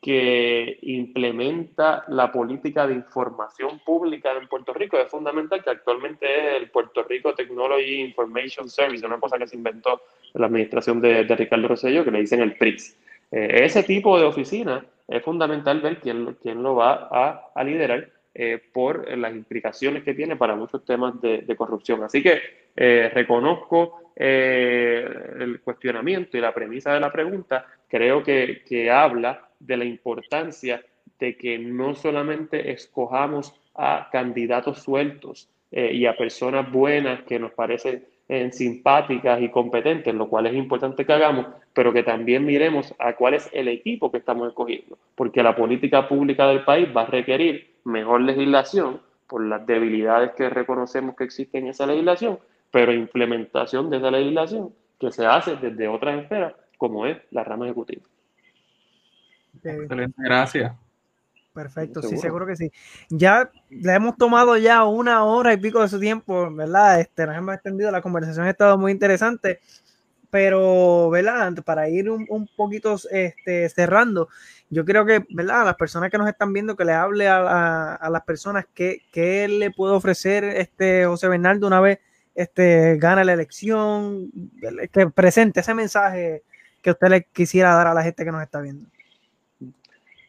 que implementa la política de información pública en Puerto Rico. Es fundamental que actualmente es el Puerto Rico Technology Information Service, una cosa que se inventó en la administración de, Ricardo Rosselló, que le dicen el PRIX. Eh, ese tipo de oficina es fundamental ver quién, quién lo va a, liderar eh, por las implicaciones que tiene para muchos temas de, corrupción. Así que eh, reconozco el cuestionamiento y la premisa de la pregunta, creo que, que habla de la importancia de que no solamente escojamos a candidatos sueltos eh, y a personas buenas que nos parecen eh, simpáticas y competentes, lo cual es importante que hagamos, pero que también miremos a cuál es el equipo que estamos escogiendo, porque la política pública del país va a requerir mejor legislación por las debilidades que reconocemos que existen en esa legislación, pero implementación de esa legislación que se hace desde otras esferas, como es la rama ejecutiva. Excelente, gracias. Perfecto, sí, seguro que sí. Ya le hemos tomado ya una hora y pico de su tiempo, ¿verdad? Este, nos hemos extendido, la conversación ha estado muy interesante, pero, ¿verdad? Para ir un, un poquito este, cerrando, yo creo que, ¿verdad? A las personas que nos están viendo, que le hable a, a, las personas que, que le puede ofrecer este José Bernardo una vez este, gana la elección, que presente ese mensaje que usted le quisiera dar a la gente que nos está viendo.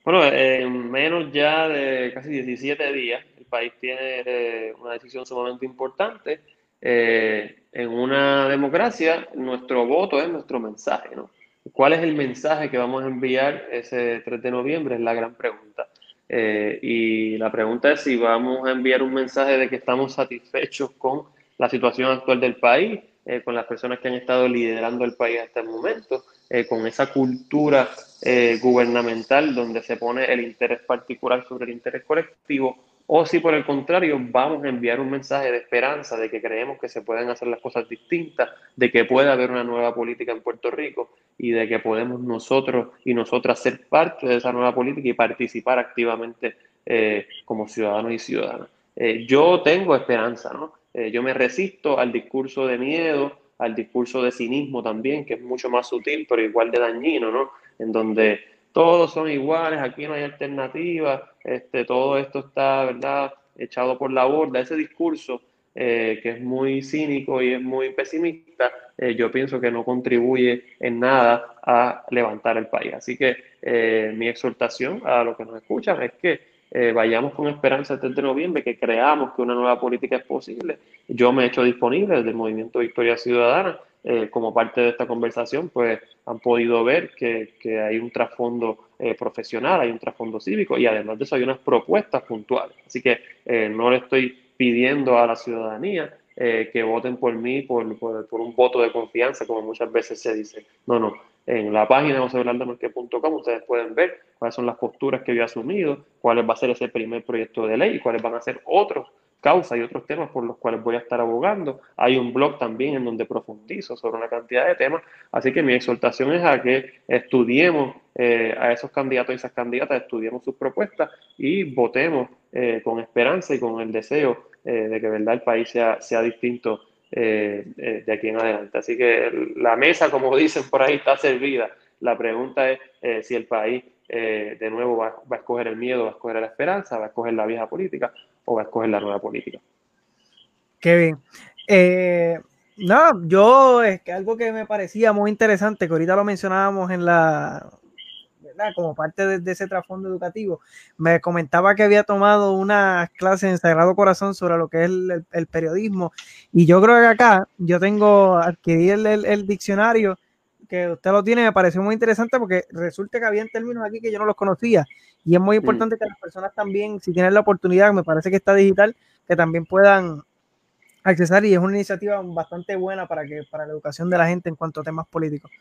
Bueno, en menos ya de casi 17 días, el país tiene eh, una decisión sumamente importante. Eh, en una democracia, nuestro voto es nuestro mensaje, ¿no? ¿Cuál es el mensaje que vamos a enviar ese 3 de noviembre? Es la gran pregunta. Eh, y la pregunta es si vamos a enviar un mensaje de que estamos satisfechos con la situación actual del país, con las personas que han estado liderando el país hasta el momento, con esa cultura eh, gubernamental donde se pone el interés particular sobre el interés colectivo, o si por el contrario vamos a enviar un mensaje de esperanza de que creemos que se pueden hacer las cosas distintas, de que puede haber una nueva política en Puerto Rico y de que podemos nosotros y nosotras ser parte de esa nueva política y participar activamente eh, como ciudadanos y ciudadanas. Eh, yo tengo esperanza, ¿no? yo me resisto al discurso de miedo, al discurso de cinismo también, que es mucho más sutil, pero igual de dañino, ¿no? En donde todos son iguales, aquí no hay alternativa, este, todo esto está, ¿verdad?, echado por la borda. Ese discurso eh, que es muy cínico y es muy pesimista, eh, yo pienso que no contribuye en nada a levantar el país. Así que eh, mi exhortación a los que nos escuchan es que vayamos con esperanza el 3 de noviembre, que creamos que una nueva política es posible. Yo me he hecho disponible desde el Movimiento Victoria Ciudadana eh, como parte de esta conversación, pues han podido ver que, que hay un trasfondo eh, profesional, hay un trasfondo cívico y además de eso hay unas propuestas puntuales. Así que eh, no le estoy pidiendo a la ciudadanía que voten por mí por, por, un voto de confianza, como muchas veces se dice. No, no. En la página josebelardomarque.com ustedes pueden ver cuáles son las posturas que yo he asumido, cuál va a ser ese primer proyecto de ley y cuáles van a ser otros causas y otros temas por los cuales voy a estar abogando. Hay un blog también en donde profundizo sobre una cantidad de temas. Así que mi exhortación es a que estudiemos eh, a esos candidatos y esas candidatas, estudiemos sus propuestas y votemos eh, con esperanza y con el deseo eh, de que verdad el país sea, sea distinto de aquí en adelante. Así que la mesa, como dicen por ahí, está servida. La pregunta es si el país de nuevo va, a escoger el miedo, va a escoger la esperanza, va a escoger la vieja política o va a escoger la nueva política. Eh, no, yo es que algo que me parecía muy interesante, que ahorita lo mencionábamos en la, ¿verdad? como parte de, ese trasfondo educativo, me comentaba que había tomado una clase en Sagrado Corazón sobre lo que es el, periodismo y yo creo que acá yo tengo, adquirí el, el, diccionario que usted lo tiene, me pareció muy interesante porque resulta que había términos aquí que yo no los conocía y es muy importante que las personas también, si tienen la oportunidad, me parece que está digital, que también puedan accesar y es una iniciativa bastante buena para que para la educación de la gente en cuanto a temas políticos.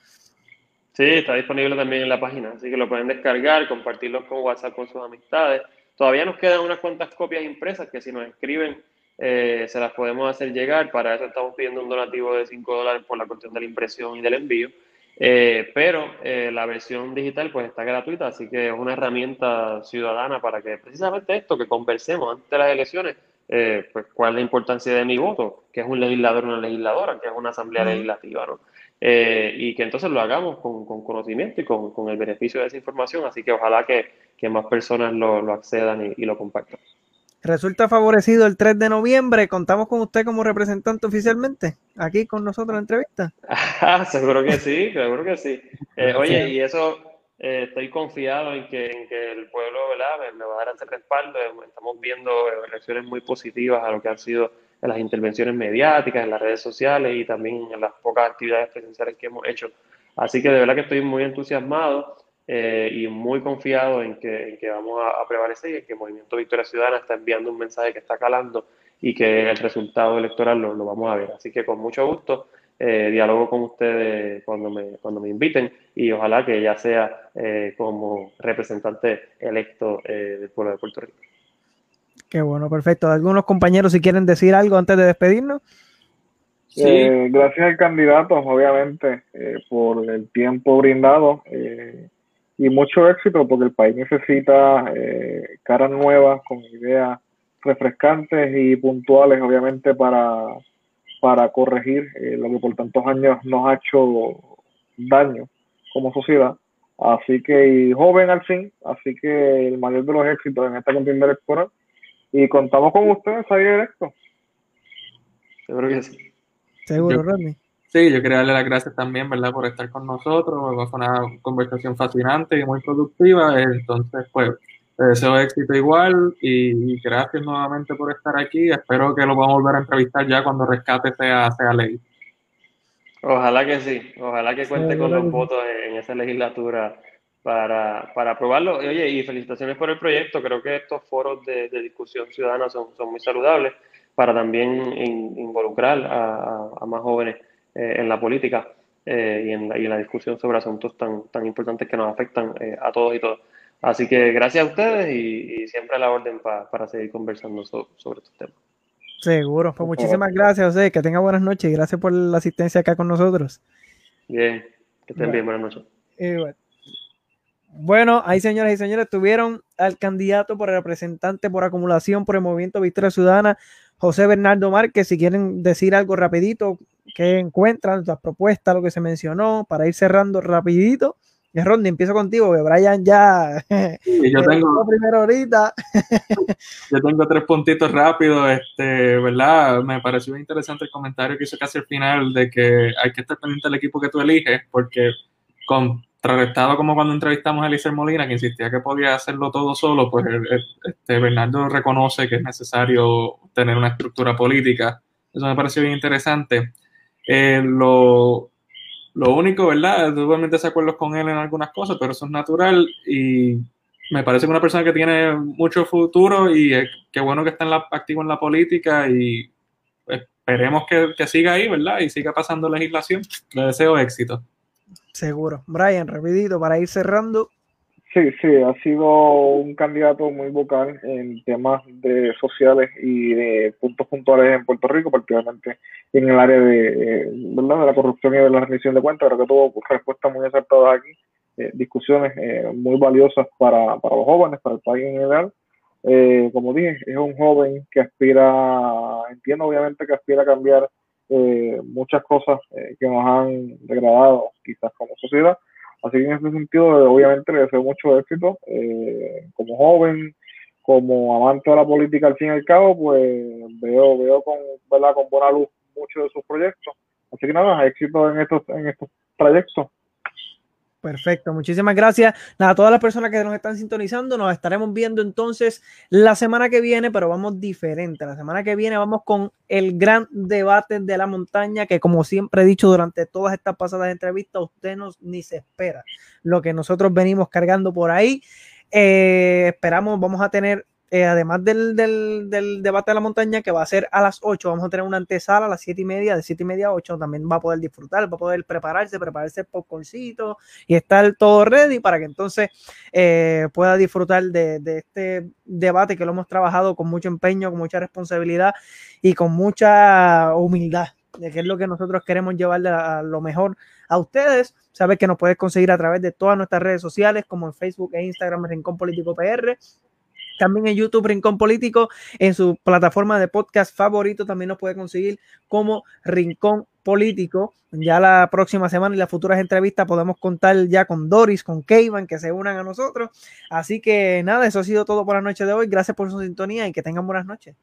Sí, está disponible también en la página, así que lo pueden descargar, compartirlo con WhatsApp con sus amistades. Todavía nos quedan unas cuantas copias impresas que si nos escriben eh, se las podemos hacer llegar. Para eso estamos pidiendo un donativo de 5 dólares por la cuestión de la impresión y del envío. Eh, pero eh, la versión digital pues está gratuita, así que es una herramienta ciudadana para que precisamente esto, que conversemos antes de las elecciones, eh, pues cuál es la importancia de mi voto, que es un legislador o una legisladora, que es una asamblea legislativa, ¿no? Y que entonces lo hagamos con, conocimiento y con, el beneficio de esa información, así que ojalá que, más personas lo, accedan y lo compartan. Resulta favorecido el 3 de noviembre. ¿Contamos con usted como representante oficialmente aquí con nosotros en la entrevista? Ah, (laughs) seguro que sí, seguro que sí. Eh, oye, y eso eh, estoy confiado en que, en que el pueblo ¿verdad? Me, va a dar ese respaldo. Estamos viendo reacciones muy positivas a lo que han sido las intervenciones mediáticas, en las redes sociales y también en las pocas actividades presenciales que hemos hecho. Así que de verdad que estoy muy entusiasmado. Eh, y muy confiado en que, vamos a, prevalecer y en que el Movimiento Victoria Ciudadana está enviando un mensaje que está calando y que el resultado electoral lo, vamos a ver. Así que con mucho gusto eh, dialogo con ustedes cuando me, cuando me inviten y ojalá que ya sea eh, como representante electo del pueblo de Puerto Rico. Qué bueno, perfecto. ¿Algunos compañeros si quieren decir algo antes de despedirnos? Sí. gracias al candidato, obviamente, por el tiempo brindado y mucho éxito porque el país necesita eh, caras nuevas con ideas refrescantes y puntuales, obviamente, para, para corregir eh, lo que por tantos años nos ha hecho daño como sociedad. Así que, joven al fin, así que el mayor de los éxitos en esta contienda electoral. Y contamos con ustedes ahí directo. Seguro que sí. Seguro, Rodney. Sí, yo quería darle las gracias también, ¿verdad?, por estar con nosotros. Fue una conversación fascinante y muy productiva. Entonces, pues, te deseo éxito igual y, gracias nuevamente por estar aquí. Espero que lo podamos volver a entrevistar ya cuando rescate sea, sea ley. Ojalá que sí, ojalá que cuente con los votos en esa legislatura para, para aprobarlo. Y, oye, y felicitaciones por el proyecto. Creo que estos foros de, discusión ciudadana son, son, muy saludables para también involucrar a más jóvenes eh, en la política eh, y, en la, discusión sobre asuntos tan, tan importantes que nos afectan eh, a todos y todas. Así que gracias a ustedes y, siempre a la orden para seguir conversando sobre estos temas. Seguro, pues muchísimas gracias, José. Que tenga buenas noches y gracias por la asistencia acá con nosotros. Bien, que estén bien, buenas noches. Bueno, ahí señoras y señores, tuvieron al candidato por representante por acumulación por el Movimiento Victoria Ciudadana, José Bernardo Márquez. Si quieren decir algo rapidito, que encuentran, las propuestas, lo que se mencionó, para ir cerrando rapidito. Y Ronnie, empiezo contigo, que Brian ya... yo (laughs) tengo... primero ahorita. (laughs) yo tengo tres puntitos rápidos, este, ¿verdad? Me pareció interesante el comentario que hizo casi al final de que hay que estar pendiente del equipo que tú eliges, porque contrarrestado como cuando entrevistamos a Eliezer Molina, que insistía que podía hacerlo todo solo, pues este, Bernardo reconoce que es necesario tener una estructura política. Eso me pareció bien interesante. Eh, lo, lo, único, ¿verdad? Obviamente se acuerdo con él en algunas cosas, pero eso es natural y me parece que una persona que tiene mucho futuro y qué bueno que está en la, activo en la política y esperemos que, que, siga ahí, ¿verdad? Y siga pasando legislación. Le deseo éxito. Seguro. Brian, rapidito, para ir cerrando. Sí, sí, ha sido un candidato muy vocal en temas de sociales y de puntos puntuales en Puerto Rico, particularmente en el área de, ¿verdad? de la corrupción y de la rendición de cuentas. Creo que tuvo respuestas muy acertadas aquí, eh, discusiones eh, muy valiosas para, para, los jóvenes, para el país en general. Eh, como dije, es un joven que aspira, entiendo obviamente que aspira a cambiar muchas cosas que nos han degradado quizás como sociedad Así que en ese sentido, obviamente le deseo mucho éxito. Eh, como joven, como amante de la política al fin y al cabo, pues veo, veo con, ¿verdad? con buena luz muchos de sus proyectos. Así que nada, éxito en estos, en estos proyectos. Perfecto, muchísimas gracias. A todas las personas que nos están sintonizando, nos estaremos viendo entonces la semana que viene, pero vamos diferente. La semana que viene vamos con el gran debate de la montaña, que como siempre he dicho durante todas estas pasadas entrevistas, usted no, ni se espera lo que nosotros venimos cargando por ahí. Eh, esperamos, vamos a tener eh, además del, debate de la montaña, que va a ser a las 8, vamos a tener una antesala a las 7 y media, de 7 y media a 8, también va a poder disfrutar, va a poder prepararse, prepararse el popcorncito y estar todo ready para que entonces eh, pueda disfrutar de, este debate que lo hemos trabajado con mucho empeño, con mucha responsabilidad y con mucha humildad, de que es lo que nosotros queremos llevarle a, lo mejor a ustedes. Sabes que nos puedes conseguir a través de todas nuestras redes sociales, como en Facebook e Instagram, Rincón Político PR también en YouTube Rincón Político, en su plataforma de podcast favorito también nos puede conseguir como Rincón Político. Ya la próxima semana y las futuras entrevistas podemos contar ya con Doris, con Keivan, que se unan a nosotros. Así que nada, eso ha sido todo por la noche de hoy. Gracias por su sintonía y que tengan buenas noches.